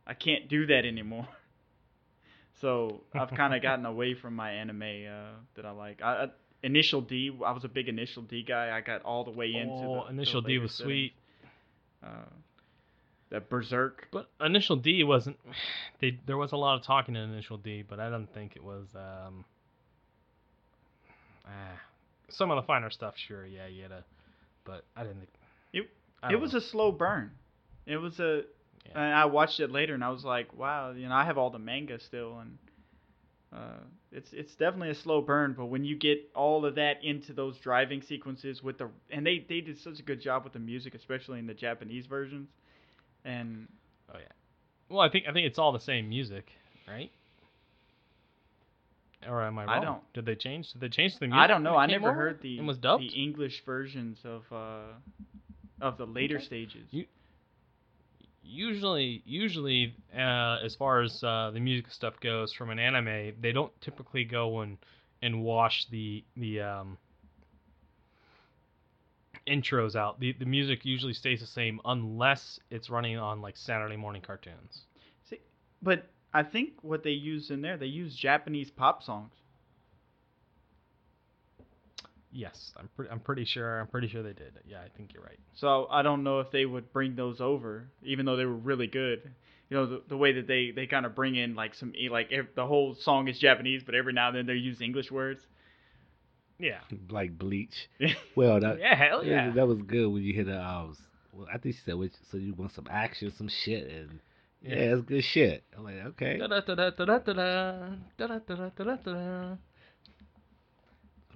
I can't do that anymore. So I've kind of gotten away from my anime uh, that I like. I, I, Initial D, I was a big Initial D guy. I got all the way into the, oh, the Initial D was settings. sweet. Uh, that Berserk. But Initial D wasn't. They there was a lot of talking in Initial D, but I don't think it was. Um, ah, some of the finer stuff, sure, yeah, you gotta. But I didn't. It- I It was know. a slow burn. It was a. Yeah. And I watched it later, and I was like, wow, you know, I have all the manga still, and uh, it's it's definitely a slow burn. But when you get all of that into those driving sequences with the, and they they did such a good job with the music, especially in the Japanese versions, and oh yeah, Well, I think I think it's all the same music, right? Or am I wrong? I don't- Did they change? Did they change the music? I don't know. I never over? heard the It was dubbed. the English versions of uh, of the later Okay. stages. You- usually usually uh, as far as uh, the music stuff goes from an anime they don't typically go and and wash the the um, intros out the the music usually stays the same unless it's running on like saturday morning cartoons See, But I think what they used in there, they used Japanese pop songs. yes i'm pretty i'm pretty sure i'm pretty sure they did yeah i think you're right So I don't know if they would bring those over, even though they were really good. You know, the, the way that they, they kind of bring in like some like ev- the whole song is Japanese, but every now and then they use English words. yeah Like Bleach. Well, that yeah hell yeah, yeah that was good when you hit the um. Well, I think she said, which, so you want some action, some shit, and yeah, it's good shit. I'm like, okay.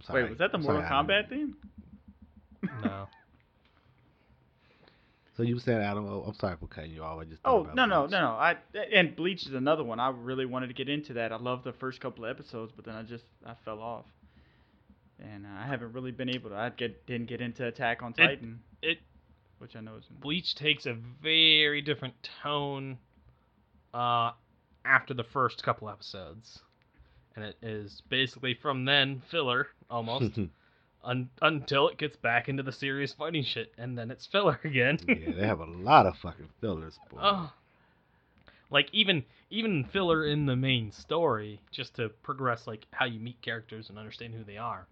Sorry. Wait, was that the I'm Mortal sorry. Kombat theme? no So you saying, Adam? Oh, I'm sorry for cutting you off. I just. Oh no no no no! I and Bleach is another one. I really wanted to get into that. I loved the first couple of episodes, but then I just I fell off, and I haven't really been able to. I get didn't get into Attack on It- Titan, it which I know is Bleach takes a very different tone uh, after the first couple episodes, and it is basically from then filler almost un- until it gets back into the serious fighting shit, and then it's filler again. yeah, they have a lot of fucking fillers. Boy. oh. Like even even filler in the main story, just to progress like how you meet characters and understand who they are,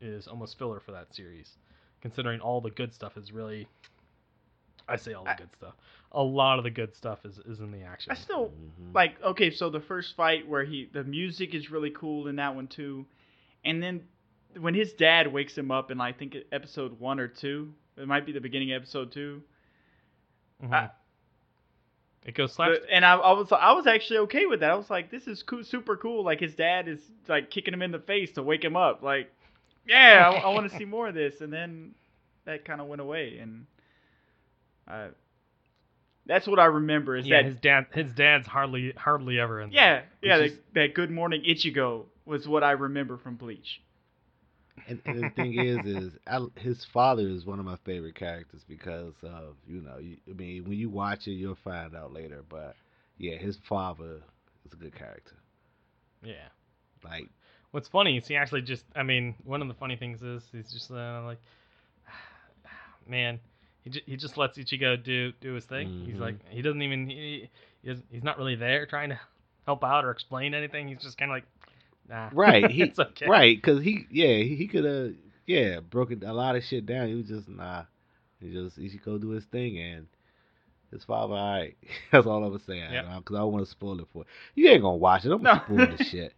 is almost filler for that series. Considering all the good stuff is really, I say all the I- good stuff. A lot of the good stuff is is in the action. I still Mhm. like okay. So the first fight where he the music is really cool in that one too, and then when his dad wakes him up in I think episode one or two, it might be the beginning of episode two. Mhm. I- It goes The- slapstick. and I, I was I was actually okay with that. I was like, this is cool, super cool. Like his dad is like kicking him in the face to wake him up. Like, yeah, I, want to see more of this. And then that kind of went away, and I, that's what I remember. Is yeah, that his dad. His dad's hardly hardly ever in. there. yeah yeah that, just- that Good Morning Ichigo was what I remember from Bleach. And, and the thing is, is I, his father is one of my favorite characters because of you know, you, I mean, when you watch it, you'll find out later. But yeah, his father is a good character. Yeah. Like, What's funny is he actually just. I mean, one of the funny things is he's just uh, like, man, he ju- he just lets Ichigo do do his thing. He's Mhm. like, he doesn't even he, he he's not really there trying to help out or explain anything. He's just kind of like, nah. right, he it's okay. right, because he yeah he, he could have yeah broken a lot of shit down. He was just nah, he just he should go do his thing and. His father, all right. That's all I'm gonna say. Yep. Because I don't want to spoil it for you. You ain't gonna watch it. I'm gonna No. spoil the shit.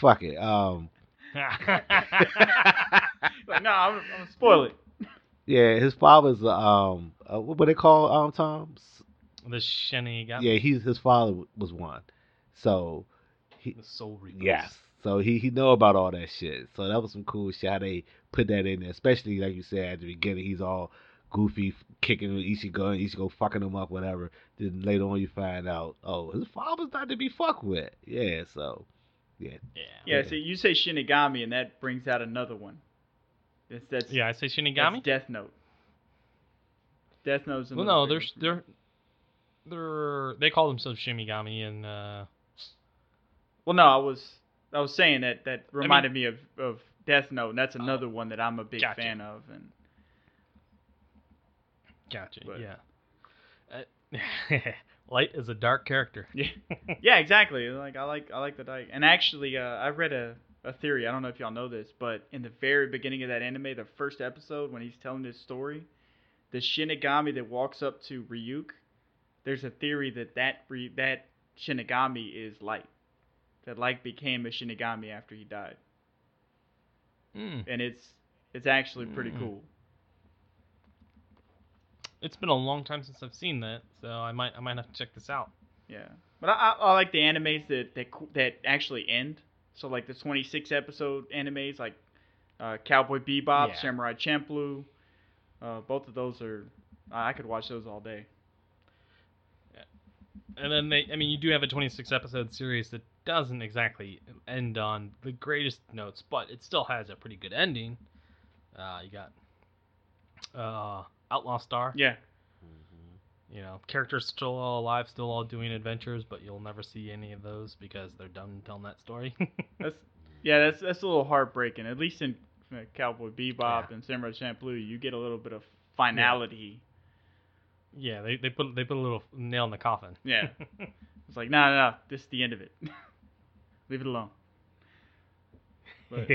Fuck it. Um, Like, no, I'm, I'm gonna spoil it. Yeah, his father's um, uh, what what they call um Tom? S- the Shinigami. Yeah, he's his father was one, so he The Soul Reapers. yes, so he he know about all that shit. So that was some cool shit. How they put that in there, especially like you said at the beginning, he's all goofy, kicking Ichigo and Ichigo fucking him up, whatever. Then later on you find out, oh, his father's not to be fucked with. Yeah, so yeah, Yeah. Yeah, Yeah. so you say Shinigami, and that brings out another one. That's that's Yeah, I say Shinigami. Death Note. Death Note's Well, no, big they're one for me. they're they call themselves Shinigami and uh Well, no, I was I was saying that that reminded me of of Death Note, and that's another one that I'm a big Gotcha. fan of. And gotcha. But- Yeah. Uh, Light is a dark character. yeah, yeah, exactly. Like I like I like the dark. And actually, uh, I read a a theory. I don't know if y'all know this, but in the very beginning of that anime, the first episode when he's telling his story, the Shinigami that walks up to Ryuk, there's a theory that that that Shinigami is Light. That Light became a Shinigami after he died, Mm. and it's it's actually pretty Mm. cool. It's been a long time since I've seen that, so I might I might have to check this out. Yeah, but I, I, I like the animes that that that actually end. So like the 26 episode animes, like uh, Cowboy Bebop, Yeah. Samurai Champloo. Uh, both of those are I could watch those all day. And then they I mean you do have a 26 episode series that doesn't exactly end on the greatest notes, but it still has a pretty good ending. Uh you got uh Outlaw Star. Yeah, You know, characters still all alive, still all doing adventures, but you'll never see any of those because they're done telling that story. that's yeah that's that's a little heartbreaking. At least in uh, Cowboy Bebop Yeah. and Samurai Champloo, you get a little bit of finality. yeah, they, they put they put a little nail in the coffin. Yeah, it's like no, no, no, this is the end of it. Leave it alone. But,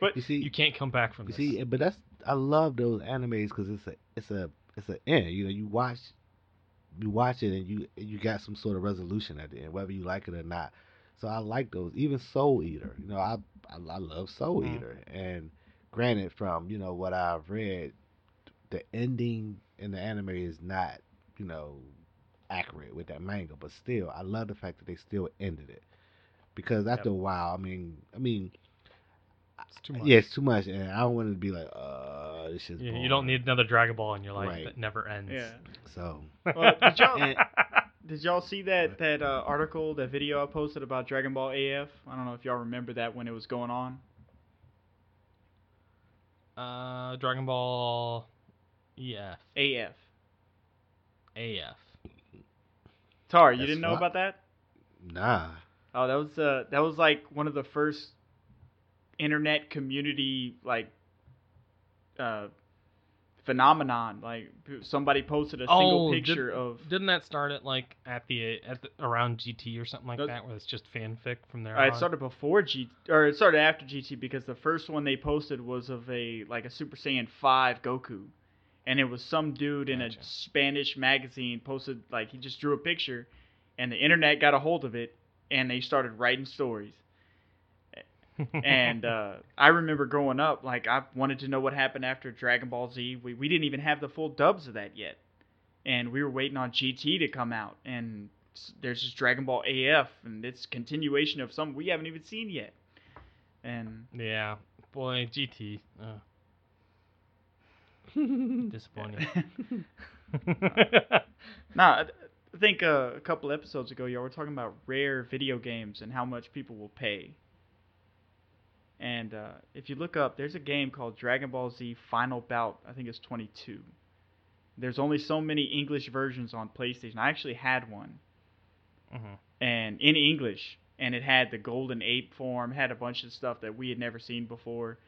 but you see, you can't come back from You this. see, but that's I love those animes because it's a it's a it's an end. You know, you watch you watch it and you you got some sort of resolution at the end, whether you like it or not. So I like those. Even Soul Eater, you know, I I, I love Soul Mm. Eater. And granted, from you know what I've read, the ending in the anime is not you know accurate with that manga, but still, I love the fact that they still ended it because after Yep. a while, I mean, I mean. It's too much. Yeah, it's too much, and I don't want to be like, uh, this is. Yeah, you don't need another Dragon Ball in your life Right. that never ends. yeah. So Well, did y'all- And- Did y'all see that that uh, article, that video I posted about Dragon Ball AF? I don't know if y'all remember that when it was going on. uh, Dragon Ball EF, AF. AF. Tar, you That's didn't know what- about that? nah, Oh, that was uh that was like one of the first internet community like uh phenomenon. Like somebody posted a single Oh, did- picture of Didn't that start at like at the at the, around GT or something like No. that, where it's just fanfic from there? Uh, it started before GT or it started after GT because the first one they posted was of a like a Super Saiyan 5 Goku. And it was some dude in Gotcha. a Spanish magazine posted like he just drew a picture and the internet got a hold of it and they started writing stories. And uh, I remember growing up, like I wanted to know what happened after Dragon Ball Z. We we didn't even have the full dubs of that yet, and we were waiting on GT to come out, and there's this Dragon Ball AF, and it's continuation of something we haven't even seen yet. And Yeah, boy, GT. Uh, disappointing. Nah, I th- I think uh, a couple episodes ago, y'all were talking about rare video games and how much people will pay. And uh, if you look up, there's a game called Dragon Ball Z Final Bout. I think it's 22. There's only so many English versions on PlayStation. I actually had one, Mhm. and in English, and it had the Golden Ape form, had a bunch of stuff that we had never seen before.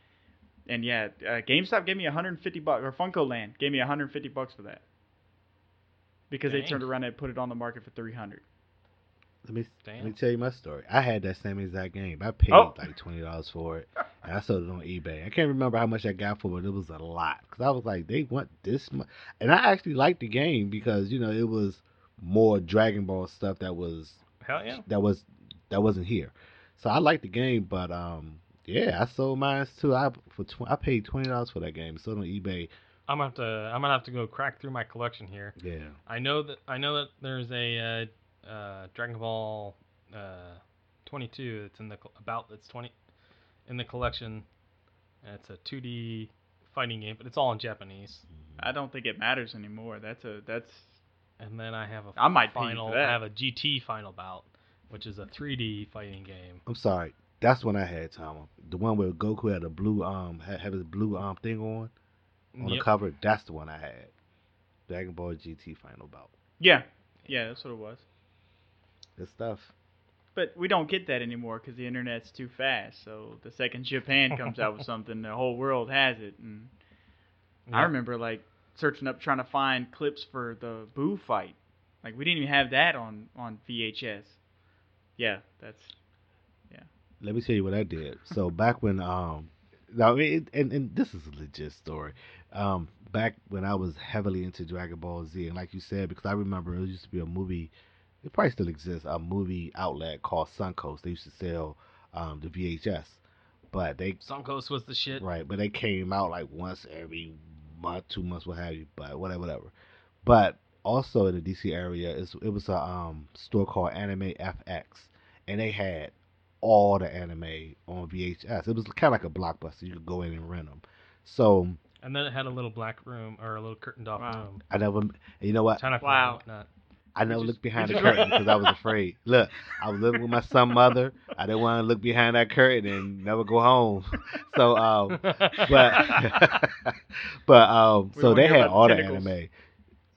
And yeah, uh, GameStop gave me 150 bucks, or Funco Land gave me 150 bucks for that because they turned around and put it on the market for 300. Let me let me tell you my story. I had that same exact game. I paid Oh. like twenty dollars for it, and I sold it on eBay. I can't remember how much I got for it, but it was a lot. Because I was like, they want this much, and I actually liked the game because you know it was more Dragon Ball stuff that was Hell yeah. that was that wasn't here. So I liked the game, but um, yeah, I sold mine too. I for tw- I paid twenty dollars for that game. Sold on eBay. I'm gonna have to. I'm gonna have to go crack through my collection here. Yeah, I know that. I know that there's a uh, uh, Dragon Ball uh, 22 that's in the col- about that's 20 in the collection. And it's a 2D fighting game, but it's all in Japanese. I don't think it matters anymore. That's a that's And then I have a I might final. I have a GT final bout, which is a 3D fighting game. I'm sorry. That's when I had Tom. The one where Goku had a blue um had, had his blue um thing on on the cover. That's the one I had. Dragon Ball GT Final Bout. yeah yeah that's what it was. Good stuff. But we don't get that anymore because the internet's too fast. So the second Japan comes out with something, the whole world has it. And I remember like searching up trying to find clips for the Boo fight. Like we didn't even have that on on VHS. Yeah, that's yeah. Let me tell you what I did. So back when um now it, and and this is a legit story. Um back when I was heavily into Dragon Ball Z and like you said because I remember it used to be a movie it probably still exists a movie outlet called Suncoast. They used to sell um the VHS. But they Suncoast was the shit. Right, but they came out like once every month, two months, what have you. But whatever, whatever. But also in the DC area, it's, it was a um, store called Anime FX, and they had all the anime on VHS. It was kind of like a blockbuster. You could go in and rent them. So And then it had a little black room or a little curtained off Wow. room. I never, you know what? China Wow. and whatnot. I never just- looked behind the curtain because I was afraid. Look, I was living with my son mother. I didn't want to look behind that curtain and never go home. So um, but but um We so they had all the anime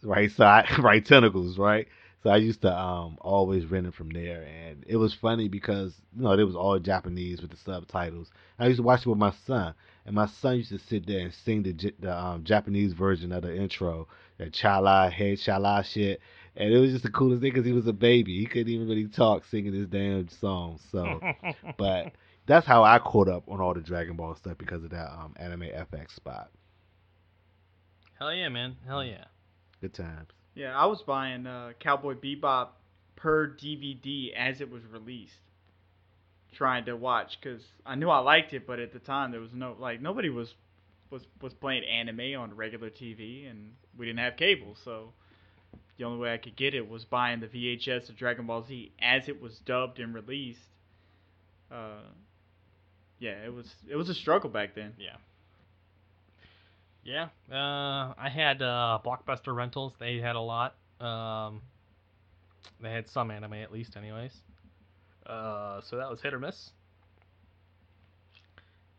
right? So I, right tentacles right? So i used to um always rent it from there. And it was funny because you know it was all japanese with the subtitles. I used to watch it with my son. And my son used to sit there and sing the, the um, japanese version of the intro that chala head chala shit and it was just the coolest thing because he was a baby he couldn't even really talk singing his damn song so but that's how I caught up on all the Dragon Ball stuff because of that um, anime FX spot. Hell yeah, man. Hell yeah. Good times. yeah. I was buying uh, Cowboy Bebop per DVD as it was released, trying to watch because I knew I liked it, but at the time there was no like nobody was was was playing anime on regular TV, and we didn't have cable, so the only way I could get it was buying the VHS of Dragon Ball Z as it was dubbed and released. Uh, yeah, it was it was a struggle back then. Yeah. Yeah. Uh, I had uh, Blockbuster rentals. They had a lot. Um, they had some anime at least, anyways. Uh, so that was hit or miss.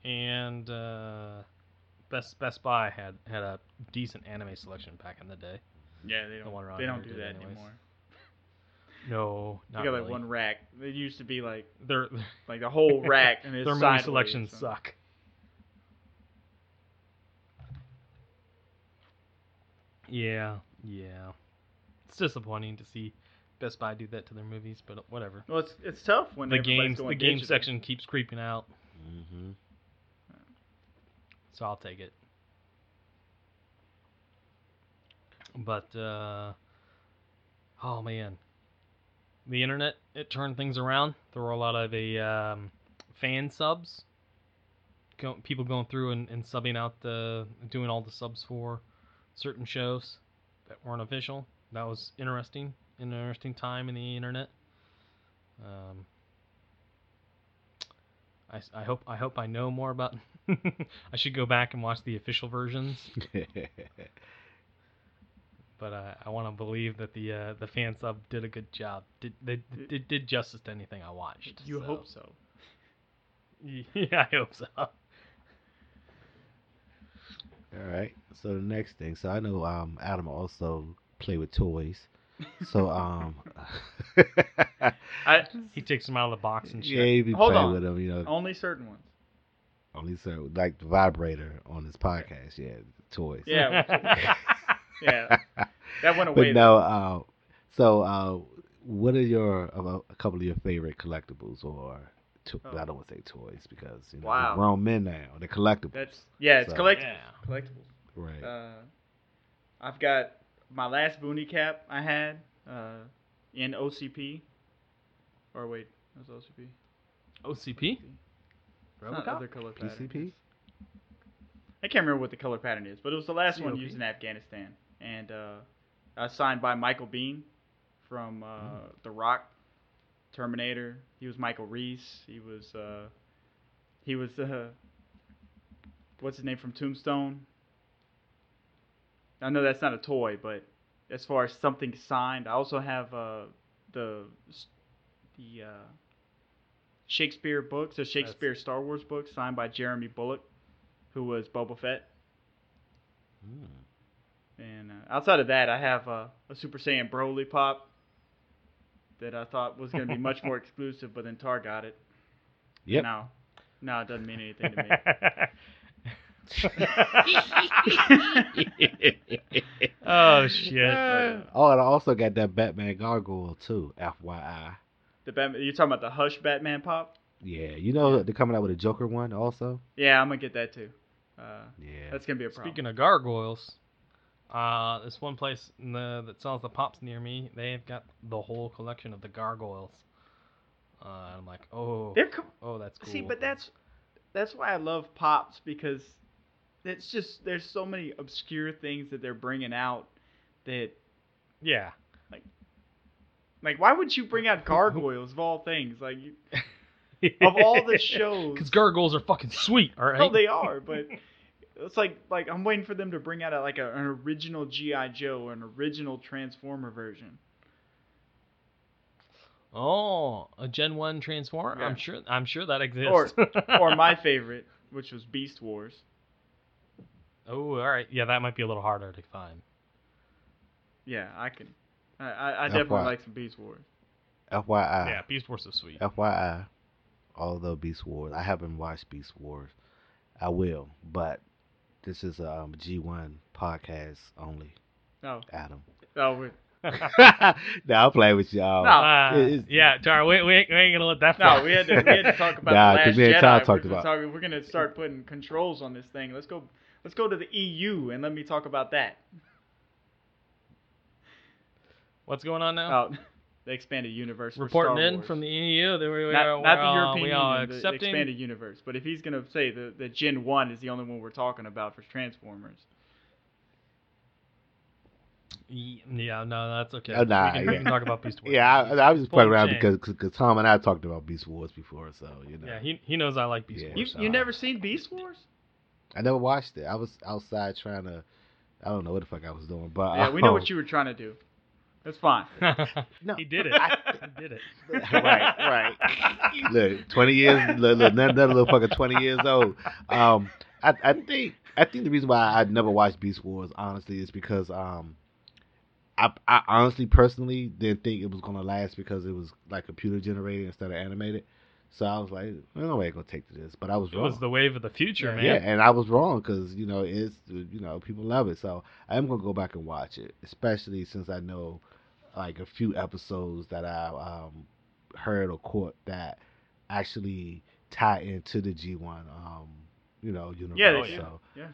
And uh, Best Best Buy had had a decent anime selection back in the day. Yeah, they don't one around they don't do that anyways. anymore. No, They not got really. like one rack. It used to be like they're like the whole rack and it's their movie sideways, selections so- suck. Yeah, yeah. It's disappointing to see Best Buy do that to their movies, but whatever. Well, it's it's tough when The games, going the game digital. section keeps creeping out, Mm-hmm. so I'll take it. But uh, oh man, the internet it turned things around. There were a lot of the um, fan subs. People going through and, and subbing out the doing all the subs for certain shows. that weren't official. That was interesting. An interesting time in the internet. Um, I, I hope I hope I know more about. I should go back and watch the official versions, but uh, I want to believe that the uh, the fan sub did a good job. Did they did, did justice to anything I watched? You so. hope so. Yeah, I hope so. All right. So the next thing, so I know um Adam also play with toys. So um I He takes them out of the box and shit. yeah, he be Hold playing on. with them, you know. only certain ones. Only so like the vibrator on this podcast, yeah, toys. Yeah, yeah. That went but away. no, uh, so uh, what are your a couple of your favorite collectibles or to, Oh. I don't want to say toys because you know Wow. we're grown men now. They're collectibles, That's yeah, it's So- collect- Yeah. collectibles. right? Uh, I've got my last boonie cap I had uh, in OCP. Or wait, that was OCP. OCP? It's not Robocop? other color pattern. PCP. I can't remember what the color pattern is, but it was the last one used in Afghanistan, and uh, uh, signed by Michael Biehn from uh, Mm. The Rock, Terminator. He was Michael Reese. He was uh, he was uh, what's his name from Tombstone. I know that's not a toy, but as far as something signed, I also have uh, the the uh, Shakespeare books, the Shakespeare Star Wars books signed by Jeremy Bulloch, who was Boba Fett. Mm. And uh, outside of that, I have uh, a Super Saiyan Broly pop that I thought was going to be much more exclusive, but then Tar got it. Yep. No, no, it doesn't mean anything to me. oh shit. oh, and I also got that Batman gargoyle too. FYI. the Batman, you're talking about the Hush Batman pop? Yeah, you know they're coming out with a Joker one also. Yeah, I'm gonna get that too. Uh, Yeah. that's gonna be a problem. Speaking of gargoyles, uh, this one place in the, that sells the pops near me, they've got the whole collection of the gargoyles. Uh, and I'm like, oh, They're co- oh, that's cool. see, but that's that's why I love pops because it's just there's so many obscure things that they're bringing out that yeah. like why would you bring out gargoyles of all things like you, of all the shows because gargoyles are fucking sweet. All right. No, they are, but it's like like I'm waiting for them to bring out a, like a, an original GI Joe or an original Transformer version. Oh, a Gen One Transformer. Yeah. I'm sure. I'm sure that exists. Or or my favorite, which was Beast Wars. Oh, all right. Yeah, that might be a little harder to find. Yeah, I can. I, I, I definitely like some Beast Wars. FYI. yeah, Beast Wars is sweet. FYI. Although Beast Wars, I haven't watched Beast Wars. I will, but this is a um, G1 podcast only. Oh, Adam. oh, we, no, I'll play with y'all. No. Uh, It is- yeah, Tar, we, we, ain't- we ain't gonna let that. no, we had to we had to talk about Nah, the 'cause Last me and Jedi. Todd we're, talked gonna about- talk- we're gonna start putting controls on this thing. Let's go. Let's go to the EU and let me talk about that. What's going on now? Oh, the expanded universe. for Reporting Star in Wars. from the EU. That we, we not, are, not the European we all Union, the- the accepting. expanded universe. But if he's gonna say the the Gen One is the only one we're talking about for Transformers, Yeah, no, that's okay. Oh, nah, we, can, we can talk about Beast Wars. Yeah, I, I was just Full playing around because because Tom and I talked about Beast Wars before, so you know. Yeah, he, he knows I like Beast Yeah. you Wars. you never seen Beast Wars? I never watched it. I was outside trying to. I don't know what the fuck I was doing, but Yeah, we know um, what you were trying to do. That's fine. No, he did it. I- he did it. right, right. Look, twenty years, look, look, that, that little fucker, twenty years old. Um, I, I think, I think the reason why I never watched Beast Wars, honestly, is because um, I, I honestly, personally, didn't think it was gonna last because it was like computer generated instead of animated. So I was like, "There's no way I'm gonna take to this. But I was wrong. It wrong. was the wave of the future, Yeah, man. Yeah, and I was wrong because you know it's you know people love it, so I am gonna go back and watch it, especially since I know like a few episodes that I um heard or caught that actually tie into the G one um you know universe. Yeah, they they so Yeah.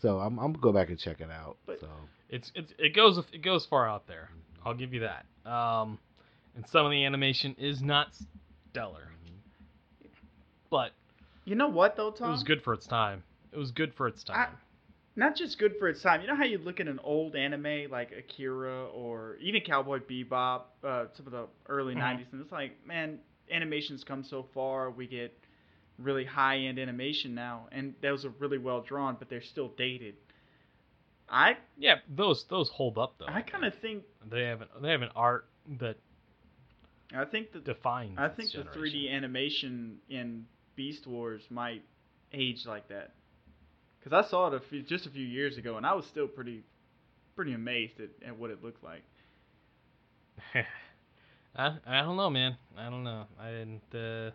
so I'm I'm gonna go back and check it out. But- so It's it's it goes it goes far out there. I'll give you that. Um, and some of the animation is not stellar, but You know what though, Tom? it was good for its time. It was good for its time. Not just good for its time. You know how you look at an old anime like Akira or even Cowboy Bebop, uh, some of the early Mhm. '90s, and it's like, man, animation's come so far. We get really high-end animation now, and those are really well drawn, but they're still dated. I Yeah, those those hold up though. I kind of think they have an they have an art that I think that defines. I think the 3D animation in Beast Wars might age like that. Because I saw it a few, just a few years ago, and I was still pretty, pretty amazed at, at what it looked like. I I don't know, man. I don't know. I didn't. Uh,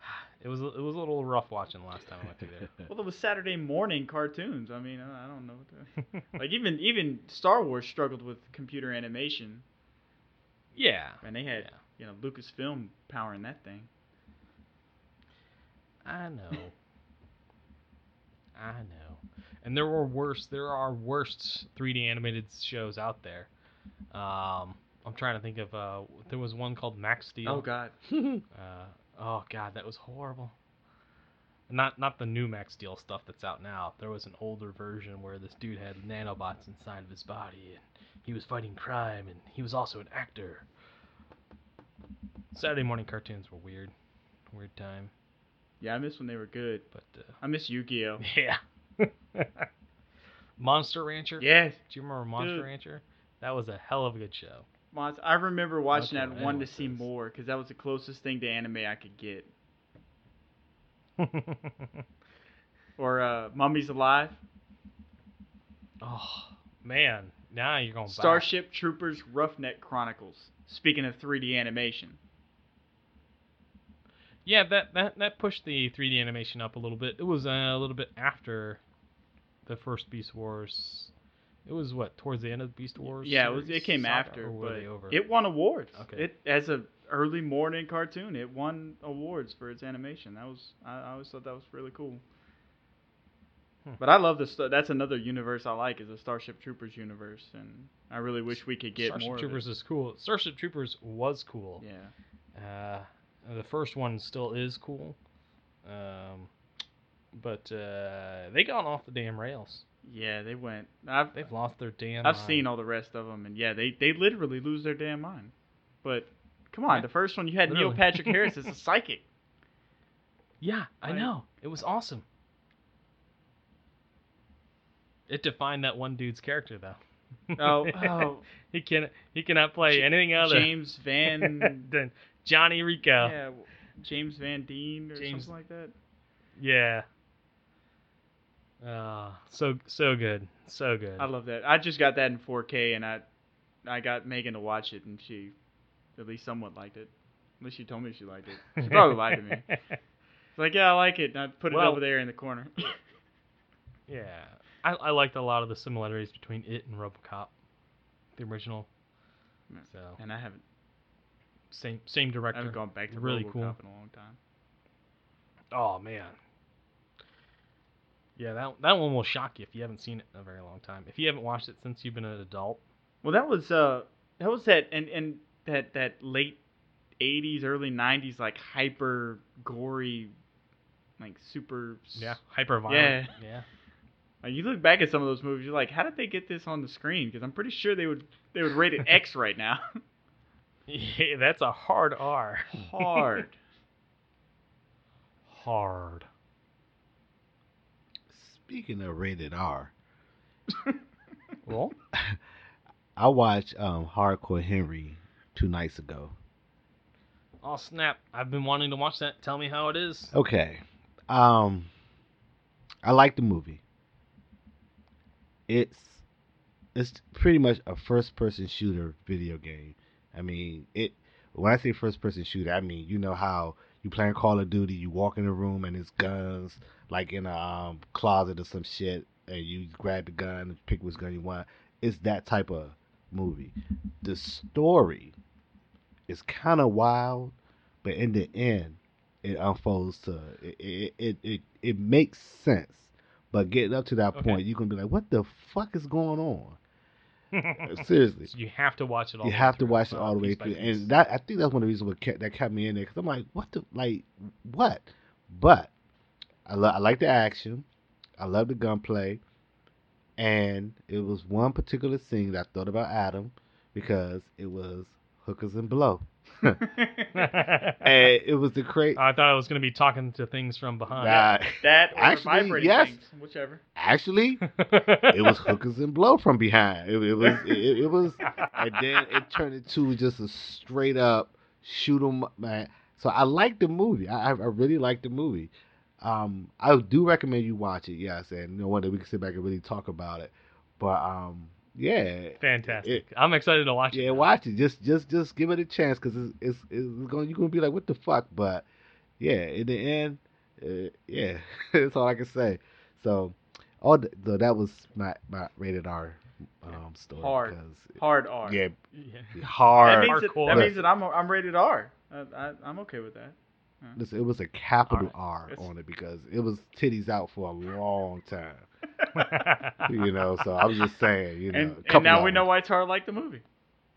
it was it was a little rough watching last time I went through there. Well, it was Saturday morning cartoons. I mean, I I don't know. What to, like even even Star Wars struggled with computer animation, yeah, and they had yeah. you know Lucasfilm powering that thing. I know. I know. And there were worse. There are worst 3D animated shows out there. Um, I'm trying to think of. Uh, there was one called Max Steel. Oh God. Uh, oh god, that was horrible. Not not the new Max Steel stuff that's out now. There was an older version where this dude had nanobots inside of his body and he was fighting crime and he was also an actor. Saturday morning cartoons were weird. Weird time. Yeah, I miss when they were good. But uh, I miss Yu-Gi-Oh. yeah. Monster Rancher? Yes. Do you remember Monster Dude. Rancher? That was a hell of a good show. Monst- I remember watching Okay, that one to anyways, see more because that was the closest thing to anime I could get. Or uh, Mummies Alive, oh man, now you're going. Starship Troopers Roughneck Chronicles. Speaking of 3D animation, Yeah, that, that that pushed the 3D animation up a little bit. It was uh, a little bit after the first Beast Wars. It was what towards the end of Beast Wars. yeah, it was. It came after, but it won awards. Okay. It as a early morning cartoon, it won awards for its animation. That was I, I always thought that was really cool. Hmm. But I love this. that's another universe I like is the Starship Troopers universe, and I really wish we could get Starship more. Starship Troopers is cool. Starship Troopers was cool. Yeah. Uh, the first one still is cool. Um, but uh, they got off the damn rails. Yeah, they went. I've They've lost their damn. I've mind. seen all the rest of them, and yeah, they they literally lose their damn mind. But come on, Yeah. the first one you had Neil Patrick Harris as a psychic. Yeah, I Like- know. It was awesome. It defined that one dude's character though. Oh, oh, he can he cannot play Ja- anything other James Van. Johnny Rico. Yeah, James Van Deen or James- something like that. Yeah. Uh, so so good, so good. I love that. I just got that in 4K, and I I got Megan to watch it, and she at least somewhat liked it. At least she told me she liked it. She probably lied to me. It's like, yeah, I like it. And I put it Well- over there in the corner. yeah, I I liked a lot of the similarities between it and RoboCop, the original. So and I haven't same same I director. haven't gone back to Really RoboCop cool. in a long time. Oh man. Yeah, that that one will shock you if you haven't seen it in a very long time. If you haven't watched it since you've been an adult. Well, that was uh that was that and and that that late 80s, early 90s like hyper gory, like super. Yeah, hyper violent. Yeah. Like, you look back at some of those movies, you're like, how did they get this on the screen? Because I'm pretty sure they would they would rate it X right now. Yeah, that's a hard R. Hard. Hard. Speaking of rated R, Well, I watched um, Hardcore Henry two nights ago. oh snap! I've been wanting to watch that. Tell me how it is. Okay. Um I like the movie. It's it's pretty much a first person shooter video game. I mean, it when I say first person shooter, I mean, you know how you playing Call of Duty, you walk in a room and it's guns like in a um, closet or some shit and you grab the gun and pick which gun you want. It's that type of movie. The story is kind of wild, but in the end it unfolds to it it, it it it makes sense. But getting up to that Okay. point, you're gonna be like, "What the fuck is going on?" Seriously, So you have to watch it all. you have to through, watch it uh, all the way through, and that I think that's one of the reasons what kept, that kept me in there because I'm like, "What the like what?" But I lo- I like the action. I love the gunplay, and it was one particular scene that I thought about Adam because it was hookers and blow, it was the crazy. I thought I was going to be talking to things from behind. Nah, that or Actually, vibrating yes. things, whichever. actually, it was hookers and blow from behind. It, it was it, it was, and then it turned into just a straight up shoot 'em man. So I like the movie. I I I really like the movie. Um, I do recommend you watch it. Yes, and no wonder we can sit back and really talk about it. But um, yeah, Fantastic. I'm excited to watch it. yeah, watch it. Just just just give it a chance because it's, it's it's going you're gonna be like what the fuck. But yeah, in the end, uh, yeah, that's all I can say. So all the, the, that was my my rated R um story. Hard. 'cause- Hard R. Yeah, Yeah. hard. That means that, Hardcore. that means that I'm I'm rated R. I, I, I'm okay with that. Listen, it was a capital Alright. R on it because it was titties out for a long time. You know, so I was just saying, you know, and and now we know why Tar liked the movie.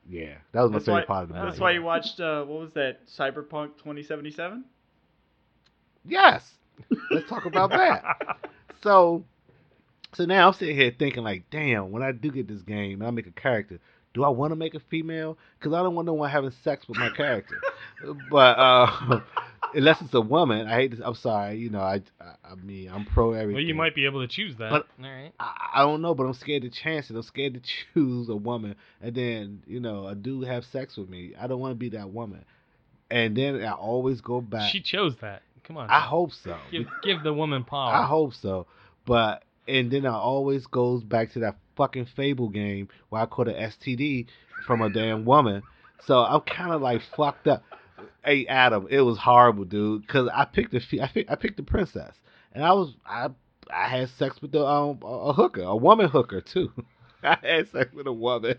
Yeah, that was my That's favorite why, part of the movie. that's why you watched uh, what was that Cyberpunk 2077? Yes, let's talk about that. So, so now I'm sitting here thinking like, damn, when I do get this game and I make a character, do I want to make a female? Because I don't want no one having sex with my character. but uh, unless it's a woman, I hate this. I'm sorry, you know, I, I, I mean, I'm pro everything. well, you might be able to choose that. But- All right. I, I don't know, but I'm scared to chance it. I'm scared to choose a woman, and then you know, a dude have sex with me. I don't want to be that woman. And then I always go back. She chose that. Come on. I hope so. Give, give the woman power. I hope so. But and then I always goes back to that fucking Fable game where I caught an STD from a damn woman. So I'm kind of like fucked up. Hey Adam, it was horrible, dude. Cause I picked the I picked, I picked the princess, and I was I I had sex with the um a a hooker, a woman hooker too. I had sex with a woman,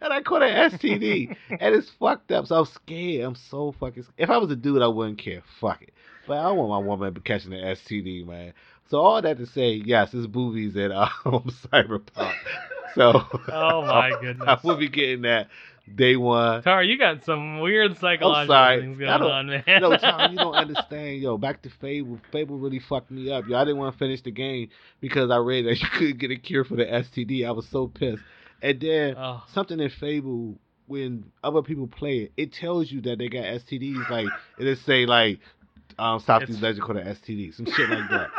and I caught an STD, and it's fucked up. So I'm scared. I'm so fucking. sc- If I was a dude, I wouldn't care. Fuck it. But I don't want my woman to be catching an STD, man. So all that to say, yes, this movie's at um, Cyberpunk. So Oh, my goodness. I will be getting that day one. Tar, you got some weird psychological things going on, man. No, Tom, you don't understand. Yo, back to Fable. Fable really fucked me up. Yo, I didn't want to finish the game because I read that you couldn't get a cure for the STD. I was so pissed. And then Oh. something in Fable, when other people play it, it tells you that they got STDs. Like it'll say like um, Southeast It's- Legend called an STD, some shit like that.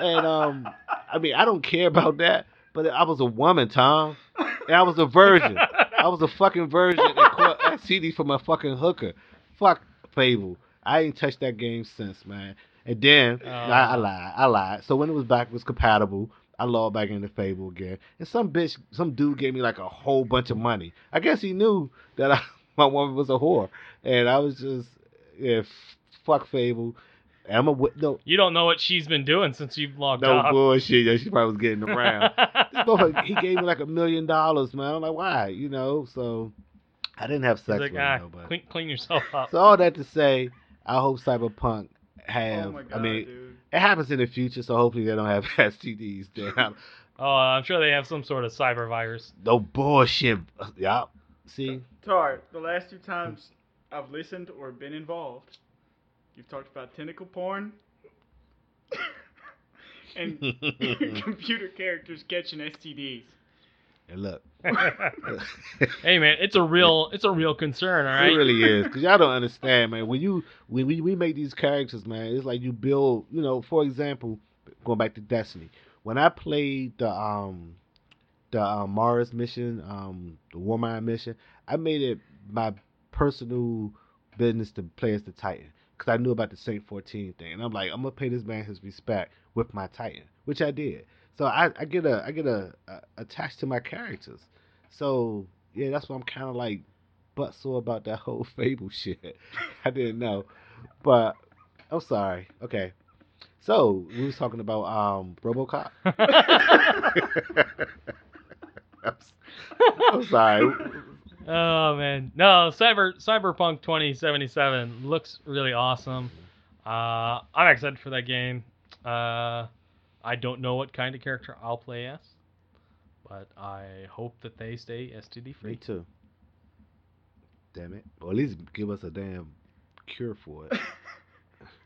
And um, I mean, I don't care about that. But I was a woman, Tom, and I was a virgin. I was a fucking virgin and caught STD from a fucking hooker. Fuck Fable. I ain't touched that game since, man. And then oh. I, I Oh. lied. I lied. So when it was back, it was compatible. I logged back into Fable again, and some bitch, some dude gave me like a whole bunch of money. I guess he knew that I, my woman was a whore, and I was just, yeah, f- fuck Fable. And I'm a no, You don't know what she's been doing since you've logged no off. bullshit. Yeah, she probably was getting around. This motherfucker, he gave me like a million dollars, man. I'm like, why? You know, so I didn't have He's sex like, with ah, him, though, but clean, clean yourself up. so all that to say, I hope Cyberpunk have. oh my god, I mean, dude. it happens in the future, so hopefully they don't have STDs. Damn, oh, I'm sure they have some sort of cyber virus. no bullshit. Yup. See, Tar, the last two times I've listened or been involved, you've talked about tentacle porn and computer characters catching STDs. and look, hey man, it's a real it's a real concern, all right? It really is, cause y'all don't understand, man. When you when we, we make these characters, man, it's like you build. You know, for example, going back to Destiny, when I played the um the um, Mars mission, um the Warmind mission, I made it my personal business to play as the Titan, cause I knew about the Saint 14 thing, and I'm like, I'm gonna pay this man his respect with my Titan, which I did. So I, I get a I get a, a attached to my characters. So yeah, that's why I'm kind of like butt sore about that whole Fable shit. I didn't know, but I'm sorry. Okay, so we was talking about um RoboCop. I'm, I'm sorry. Oh man, no, Cyber Cyberpunk 2077 looks really awesome. Uh, I'm excited for that game. Uh, I don't know what kind of character I'll play as, but I hope that they stay STD free. Me too. Damn it. Or at least give us a damn cure for it.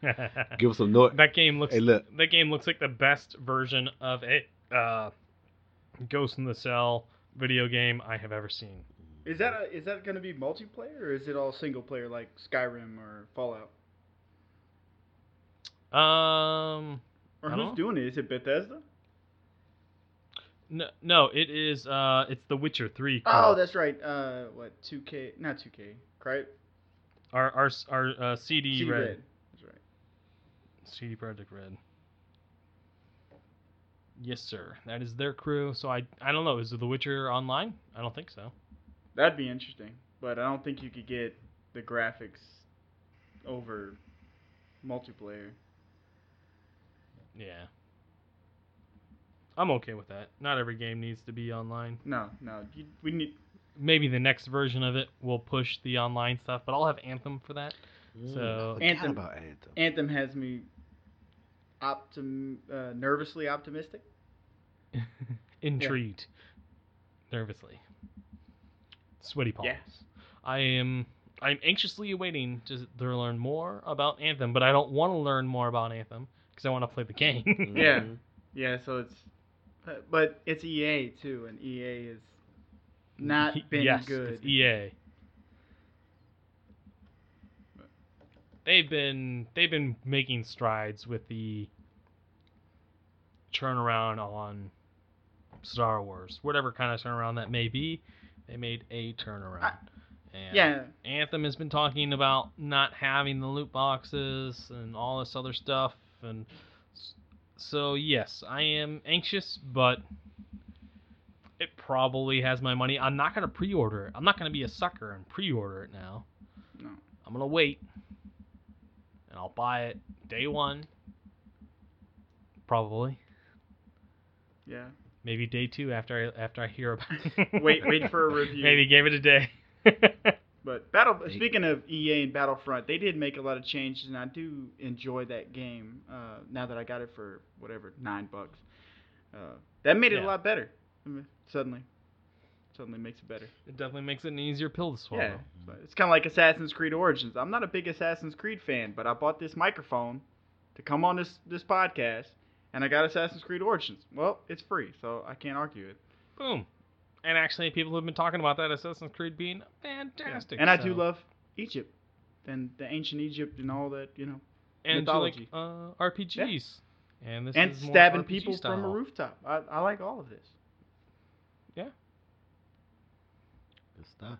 Give us some noise. that game looks. Hey, look. That game looks like the best version of a uh, Ghost in the Shell video game I have ever seen. Is that a, is that going to be multiplayer or is it all single player like Skyrim or Fallout? Um, Or who's doing it? Is it Bethesda? no, no, it is. Uh, it's The Witcher Three. Oh, that's right. Uh, what 2K? Not 2K. Right? our our our uh, CD, CD Red. Red. That's right. CD Projekt Red. Yes, sir. That is their crew. So I I don't know. Is it The Witcher online? I don't think so. That'd be interesting, but I don't think you could get the graphics over multiplayer. Yeah. I'm okay with that. Not every game needs to be online. No, no. You, we need. Maybe the next version of it will push the online stuff, but I'll have Anthem for that. So- Mm, I Anthem. about Anthem. Anthem has me optim uh, nervously optimistic. Intrigued. Nervously. Sweaty palms. Yeah. I am I'm anxiously awaiting to, to learn more about Anthem, but I don't want to learn more about Anthem because I want to play the game. Yeah. Yeah, so it's, uh, but it's EA too, and EA is not been yes, good. It's EA. They've been they've been making strides with the turnaround on Star Wars, whatever kind of turnaround that may be. They made a turnaround. I- and yeah, Anthem has been talking about not having the loot boxes and all this other stuff, and so yes, I am anxious, but it probably has my money. I'm not gonna pre-order it. I'm not gonna be a sucker and pre-order it now. No. I'm gonna wait, and I'll buy it day one, probably. yeah. Maybe day two after I after I hear about it. Wait- wait for a review. Maybe give it a day. But Battle. Hey. Speaking of EA and Battlefront, they did make a lot of changes, and I do enjoy that game. Uh, now that I got it for whatever nine bucks, uh, that made it Yeah. a lot better. I mean, suddenly, suddenly makes it better. it definitely makes it an easier pill to swallow. Yeah, so it's kind of like Assassin's Creed Origins. I'm not a big Assassin's Creed fan, but I bought this microphone to come on this this podcast, and I got Assassin's Creed Origins. Well, it's free, so I can't argue it. Boom. And actually, people have been talking about that Assassin's Creed being Yeah. fantastic. And I do love Egypt, and the ancient Egypt and all that, you know, and do like mythology. uh, RPGs. And this and is stabbing RPG people style. from a rooftop. I, I like all of this. Yeah. Good stuff.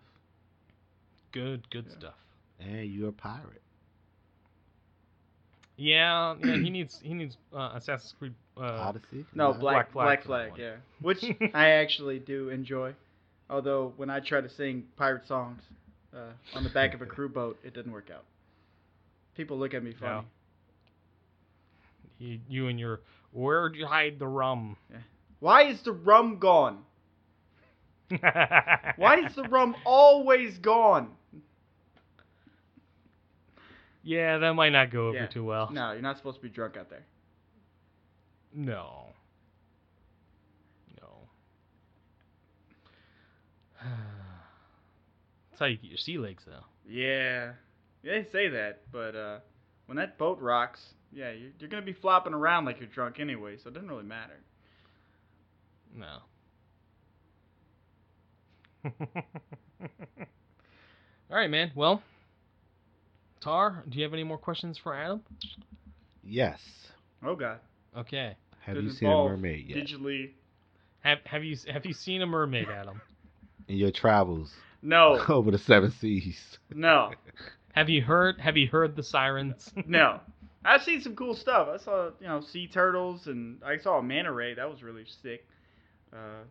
Good, good Yeah. stuff. And you're a pirate. Yeah, yeah. he needs he needs uh, Assassin's Creed. Uh, Odyssey. No, Yeah. Black Black Black Flag Flag, for that yeah, which I actually do enjoy. Although when I try to sing pirate songs uh, on the back of a crew boat, it didn't work out. People look at me funny. you, you and your where'd you hide the rum? Why is the rum gone? Why is the rum always gone? Yeah, that might not go over Yeah. too well. No, you're not supposed to be drunk out there. No. No. That's how you get your sea legs, though. Yeah, they say that, but uh, when that boat rocks, yeah, you're, you're gonna be flopping around like you're drunk anyway, so it doesn't really matter. No. All right, man. Well, Tar, do you have any more questions for Adam? Yes. Oh God, Okay. Have Does you seen a mermaid yet? digitally? Have Have you Have you seen a mermaid, Adam? In your travels No, over the seven seas. no, Have you heard Have you heard the sirens? no. I've seen some cool stuff. I saw, you know, sea turtles, and I saw a manta ray. That was really sick. Uh,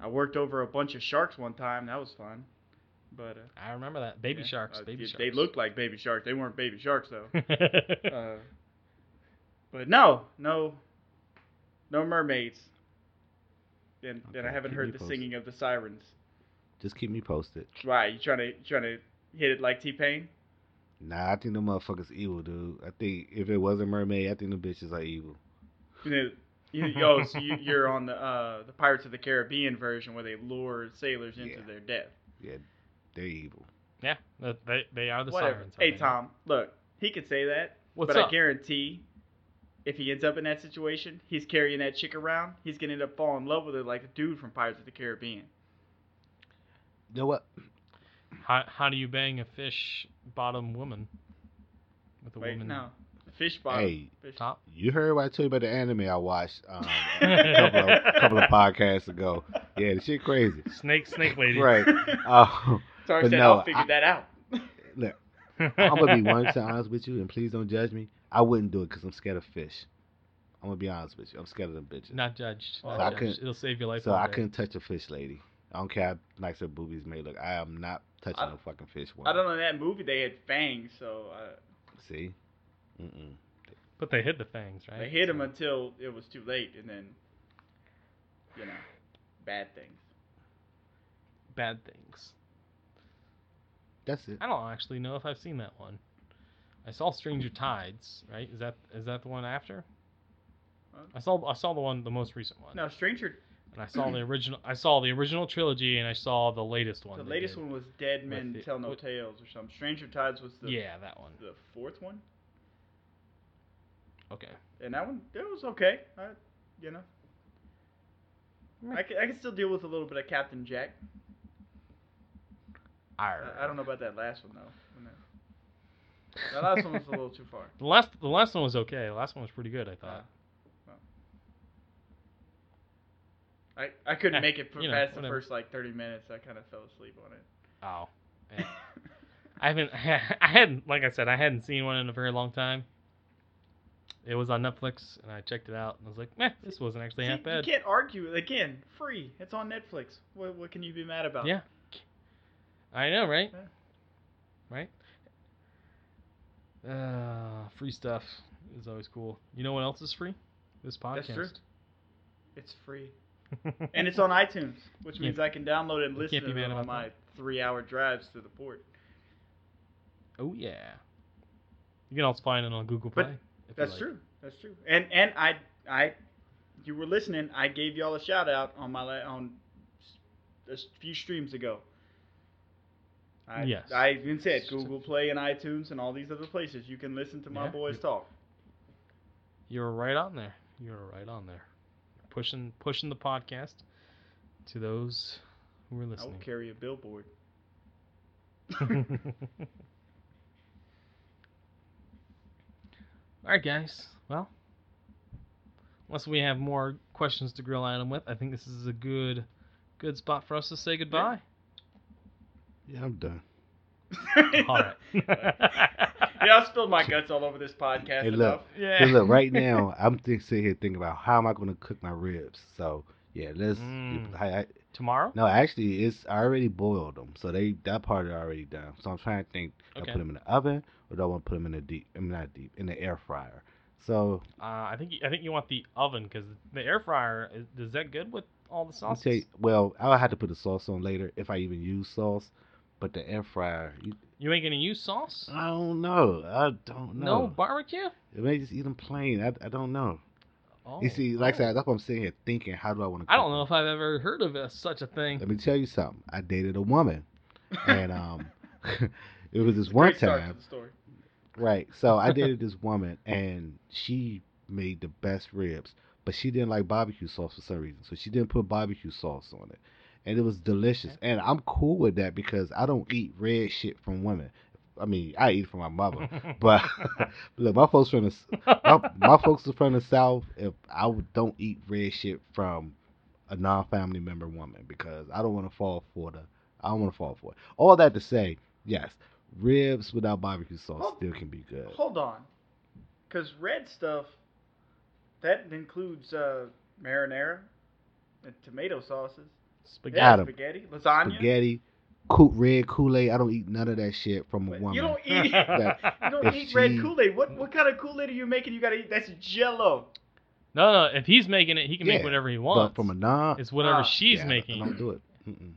I worked over a bunch of sharks one time. That was fun. But uh, I remember that. Baby yeah, sharks. uh, Baby they- sharks. They looked like baby sharks. They weren't baby sharks though. Uh, but no, no, no mermaids. And and I haven't heard the posted. singing of the sirens. Just keep me posted. Why you trying to you trying to hit it like T Pain? Nah, I think the motherfuckers evil, dude. I think if it wasn't mermaid, I think the bitches are evil. You know, you, oh, so you, you're on the uh, the Pirates of the Caribbean version where they lure sailors into Yeah. their death. Yeah, they're evil. yeah, they they are the Whatever. sirens. I Hey think. Tom, look, he could say that. What's but up? I guarantee, if he ends up in that situation, he's carrying that chick around. He's gonna end up falling in love with her like the dude from Pirates of the Caribbean. You know what? How how do you bang a fish bottom woman? With a Wait, woman no, fish bottom. Hey, fish. top? You heard what I told you about the anime I watched um, a couple of, couple of podcasts ago. Yeah, the shit crazy. Snake snake lady. Right. Uh, Sorry, but said no, I'll figure I- that out. look, I'm gonna be one percent honest with you, and please don't judge me. I wouldn't do it because I'm scared of fish. I'm gonna be honest with you. I'm scared of them bitches. Not judged. So Not I judged. It'll save your life. so I day. couldn't touch a fish lady. I don't care how nice her boobies may look. I am not touching I- no fucking fish. One. I don't know. In that movie, they had fangs, so uh, See. Mm-mm. But they hid the fangs, right? they hit him So- until it was too late, and then, you know, bad things. bad things. That's it. I don't actually know if I've seen that one. I saw Stranger Tides, right? Is that is that the one after? Huh? I saw I saw the one the most recent one. No, Stranger. And I saw the original I saw the original trilogy and I saw the latest one. The latest did. one was Dead Men the- Tell No what- Tales or something. Stranger Tides was the Yeah, that one. the fourth one, Okay. and that one that was okay. I, you know, I can, I can still deal with a little bit of Captain Jack. I, I don't know about that last one though. That last one was a little too far. The last the last one was okay. The last one was pretty good, I Uh, thought. well. I I couldn't Eh, make it for know, past the first like 30 minutes. I kind of fell asleep on it. Oh. eh. I haven't I hadn't like I said, I hadn't seen one in a very long time. It was on Netflix and I checked it out and I was like, meh, this wasn't actually See, half you can't argue. Again, free. It's on Netflix. What what can you be mad about? Yeah. I know, right? Yeah. Right? Uh, free stuff is always cool. You know what else is free? This podcast. That's true. It's free. And it's on iTunes, which means I can download it and listen to it on my three-hour drives to the port. oh yeah. You can also find it on Google Play. But That's like. true. That's true. And and I I you were listening. I gave y'all a shout out on my la- on a few streams ago. I, Yes. I even said Google Play and iTunes and all these other places you can listen to my Yeah. boys talk. You're right on there. You're right on there. Pushing pushing the podcast to those who are listening. I will carry a billboard. All right, guys. Well, unless we have more questions to grill Adam with, I think this is a good, good spot for us to say goodbye. Yeah, I'm done. All right. yeah, I spilled my guts all over this podcast Hey, look. yeah. Cause look, right now I'm think, sitting here thinking about how am I going to cook my ribs. So yeah, let's. Mm. I, I, Tomorrow. no, actually, it's I already boiled them, so they that part is already done. So I'm trying to think. Do Okay. I put them in the oven or do I want to put them in the deep? I mean, not deep, in the air fryer. So Uh, I think I think you want the oven because the air fryer is, is that good with all the I'll sauces? tell you, well, I'll have to put the sauce on later if I even use sauce. But the air fryer, you, You ain't gonna use sauce? I don't know. I don't know. No barbecue? It may just eat them plain. I, I don't know. Oh, you see, like I oh. said, that's what I'm sitting here thinking. How do I want to? I don't know if I've ever heard of a, such a thing. Let me tell you something. I dated a woman, and um, it was this one Great start to time, the story. right? So I dated this woman, and she made the best ribs, but she didn't like barbecue sauce for some reason, so she didn't put barbecue sauce on it, and it was delicious. And I'm cool with that because I don't eat red shit from women. I mean, I eat it from my mother, but look, my folks from the my, my folks are from the south. If I don't eat red shit from a non-family member woman because I don't want to fall for the. I don't want to fall for it. All that to say, yes, ribs without barbecue sauce Hold- still can be good. Hold on, because red stuff that includes uh, marinara and tomato sauces. Spaghetti. Yeah, Adam, spaghetti, lasagna. Spaghetti, cool, red Kool-Aid. I don't eat none of that shit from a Wait, woman. You don't eat. you don't If eat red she- Kool Aid. What what kind of Kool Aid are you making? You gotta eat. That's Jello. No, no. If he's making it, he can make whatever he but wants. from a non, it's whatever Ah, she's yeah, I making. don't do it. Mm-mm.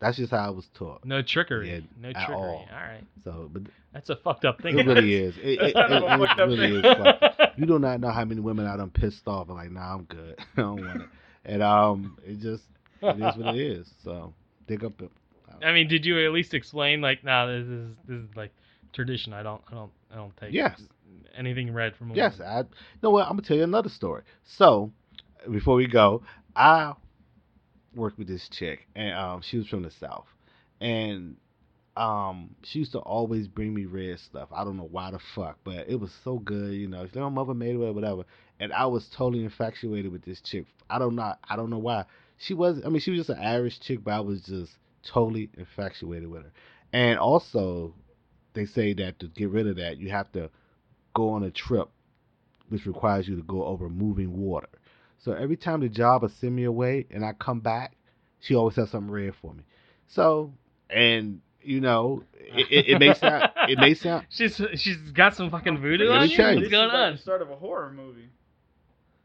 That's just how I was taught. No trickery. Yeah, no at trickery. all. all right. So, but That's a fucked up thing. it really is. It, it, That's it, kind of a it really thing. is. fucked You do not know how many women I done pissed off and like, nah, I'm good. I don't want it. And um, it just it is what it is. So dig up it. I mean, did you at least explain like, nah, this is this is like tradition. I don't, I don't, I don't take. Yes. anything read from a Yes, woman. I. You know what? I'm gonna tell you another story. So, before we go, I worked with this chick, and um, she was from the south, and um, she used to always bring me red stuff. I don't know why the fuck, but it was so good, you know. Like, my mother made it, or whatever, and I was totally infatuated with this chick. I don't know. I don't know why. She was. I mean, she was just an average chick, but I was just totally infatuated with her. And also, they say that to get rid of that, you have to go on a trip, which requires you to go over moving water. So every time the job would send me away and I come back, she always has something red for me. So, and you know, it, it, it may sound, it may sound, She's she's got some fucking voodoo on you. What's going on? the start of a horror movie.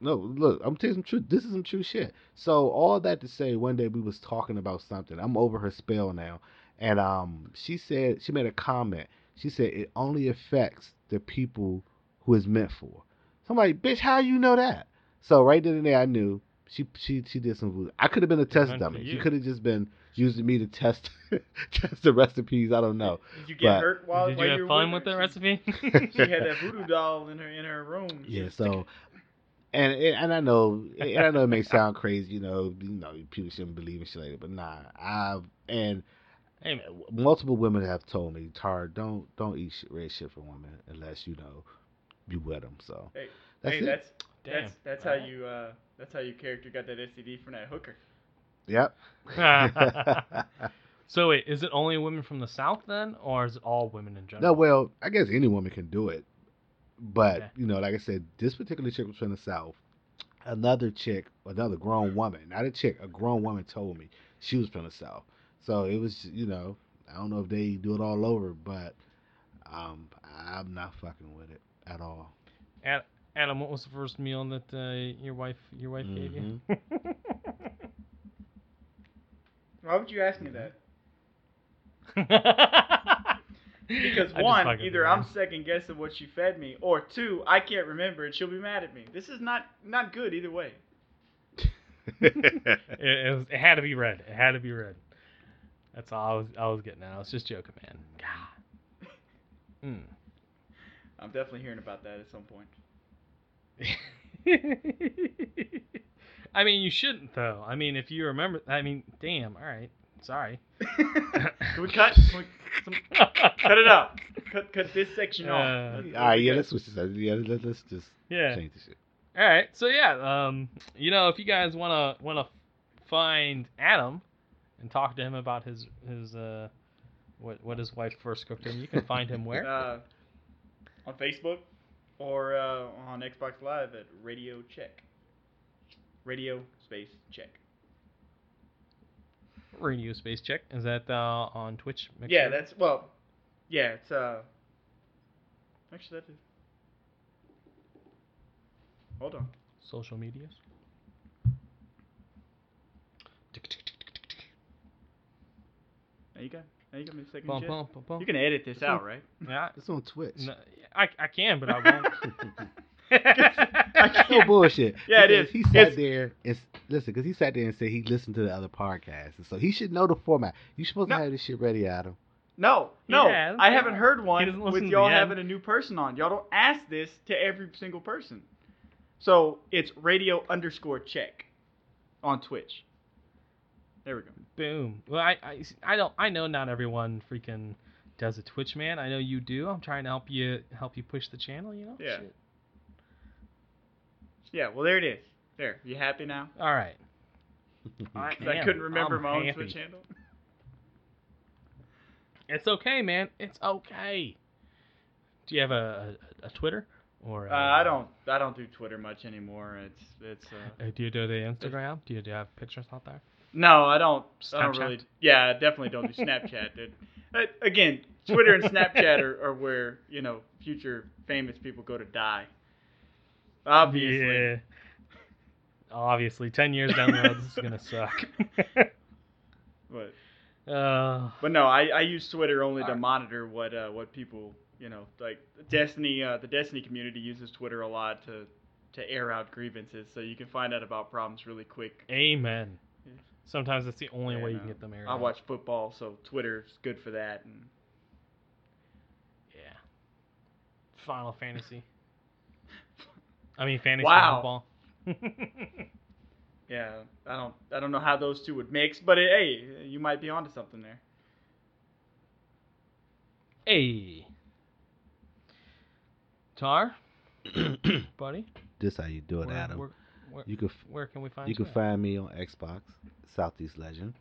No, look, I'm telling you some truth. This is some true shit. So all that to say, one day we was talking about something. I'm over her spell now, and um, she said she made a comment. She said it only affects the people who it's meant for. So I'm like, bitch, how you know that? So right then and there, I knew she she she did some voodoo. I could have been a test meant for dummy. She could have just been using me to test test the recipes. I don't know. Did you get But- hurt while, Did while you you have fun with her? that recipe? She had that voodoo doll in her in her room. Yeah, so and and I know and I know it may sound crazy, you know, you know, people shouldn't believe in shit like that, but nah, I've and hey, multiple women have told me, Tar, don't don't eat shit, red shit for women unless you know you wet them. So Hey, that's hey, it. that's damn. that's that's how you uh that's how your character got that STD from that hooker. Yep. so wait, is it only women from the south then, or is it all women in general? no, well, I guess any woman can do it, but Okay. you know, like I said, this particular chick was from the south. Another chick, another grown woman, not a chick, a grown woman told me she was from the south. So it was, you know, I don't know if they do it all over, but um, I'm not fucking with it at all. Adam, what was the first meal that uh, your wife your wife gave you? Why would you ask me that? Because one, either. I'm second guessing what she fed me, or two, I can't remember and she'll be mad at me. This is not not good either way. it, it, was, it had to be red. It had to be red. That's all I was I was getting at. I was just joking, man. God. Mm. I'm definitely hearing about that at some point. I mean, you shouldn't though. I mean, if you remember, I mean, damn. All right, sorry. Can we cut? Can we, some, cut it out. Cut cut this section Uh, off. Let's- All right, yeah, let's switch this. up. Yeah, let's, let's just Yeah. change the shit. All right. So yeah, um, you know, if you guys wanna wanna find Adam and talk to him about his his uh, what what his wife first cooked him, you can find him where? Uh, on Facebook or uh, on Xbox Live at Radio Check. Radio space check. Radio Space Check. Is that uh, on Twitch? Make yeah, sure- that's well. Yeah, it's uh. Actually, that is. Hold on. social medias. Now you got. Now you got me a second Bum, bum, bum, bum. You can edit this out, right? Yeah, It's on Twitch. no, I, I can, but I won't. I no oh, bullshit. Yeah, it is. He sat It's- there and s- listen, because he sat there and said he listened to the other podcasts, and so he should know the format. You supposed No. to have this shit ready, Adam. No, no, Yeah, I haven't heard one doesn't with y'all having a new person on. Y'all don't ask this to every single person. So it's radio underscore check on Twitch. There we go. Boom. Well, I, I, I don't. I know not everyone freaking does a Twitch, man. I know you do. I'm trying to help you help you push the channel. You know. Yeah. Shit. Yeah, well there it is. There, you happy now? All right. I, I couldn't remember I'm my own happy. Twitch handle. It's okay, man. It's okay. Do you have a, a, a Twitter or? Uh, I don't. I don't do Twitter much anymore. It's it's. Uh, Uh, do you do the Instagram? Do you, do you have pictures out there? no, I don't. I don't Snapchat? really. Yeah, I definitely don't do Snapchat, dude. Uh, again, Twitter and Snapchat are, are where you know future famous people go to die. Obviously. Yeah. Obviously, ten years down the road, this is gonna suck. But uh, but no, I, I use Twitter only to monitor what uh, what people you know like Destiny. Uh, the Destiny community uses Twitter a lot to to air out grievances, so you can find out about problems really quick. amen. Yeah. Sometimes it's the only Yeah, way you can get them aired. I out. watch football, so Twitter's good for that. And Yeah. Final Fantasy. I mean, fantasy Wow. football. Yeah, I don't I don't know how those two would mix, but it, hey, you might be onto something there. hey. Tar, buddy. this how you do it, where, Adam. Where, where, you can where can we find you You can find me on Xbox, Southeast Legend.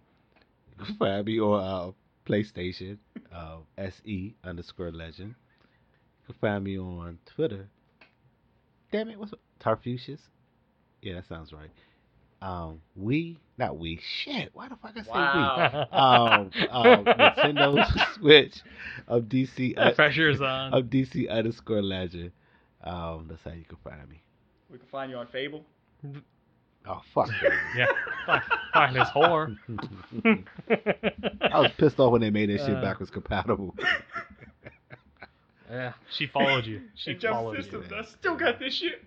You can find me on uh, PlayStation, uh, SE underscore Legend. You can find me on Twitter. Damn it, what's it? Tarfucius? Yeah, that sounds right. Um, we, not we. Shit, why the fuck I say Wow. we? Um, um, Nintendo Switch of DC The pressure is on. of DC underscore Legend. Um, that's how you can find me. We can find you on Fable. Oh fuck. yeah. Find, find this whore. I was pissed off when they made that shit Uh, backwards compatible. Yeah. She followed you. She And followed Systems, you. I still got this shit.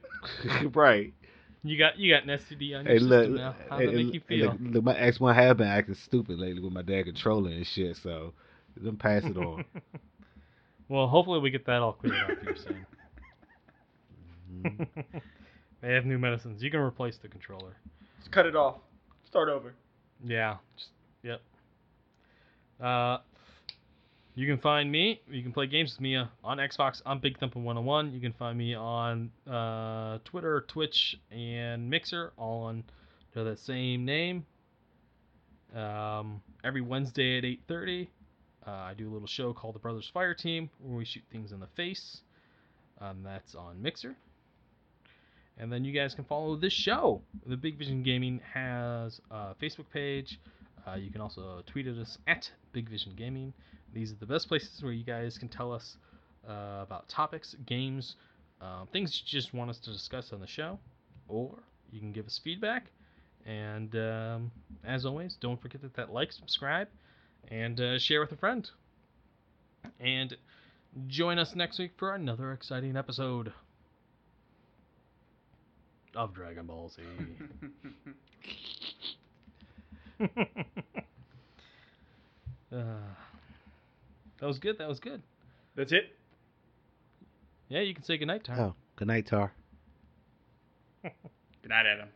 right. You got you got an STD on your Hey, system now. How hey, does that make you feel? look, look, my ex one have been acting stupid lately with my dad controlling and shit, so them pass it on. well, hopefully we get that all cleared up. You're saying Mhm. they have new medicines. You can replace the controller. Just cut it off. Start over. Yeah. Just, yep. Uh, you can find me. You can play games with me uh, on Xbox. I'm Big Thumpin' 101. You can find me on uh, Twitter, Twitch, and Mixer, all on under the same name. Um, every Wednesday at 8:30, uh, I do a little show called the Brothers Fire Team, where we shoot things in the face. Um, that's on Mixer. And then you guys can follow this show. The Big Vision Gaming has a Facebook page. Uh, you can also tweet at us at Big Vision Gaming. These are the best places where you guys can tell us uh, about topics, games, uh, things you just want us to discuss on the show, or you can give us feedback. And um, as always, don't forget that, that like, subscribe, and uh, share with a friend. And join us next week for another exciting episode of Dragon Ball Z. uh, that was good. That was good. That's it. Yeah, you can say goodnight, Tom. oh, good night, Tar. Good night, Adam.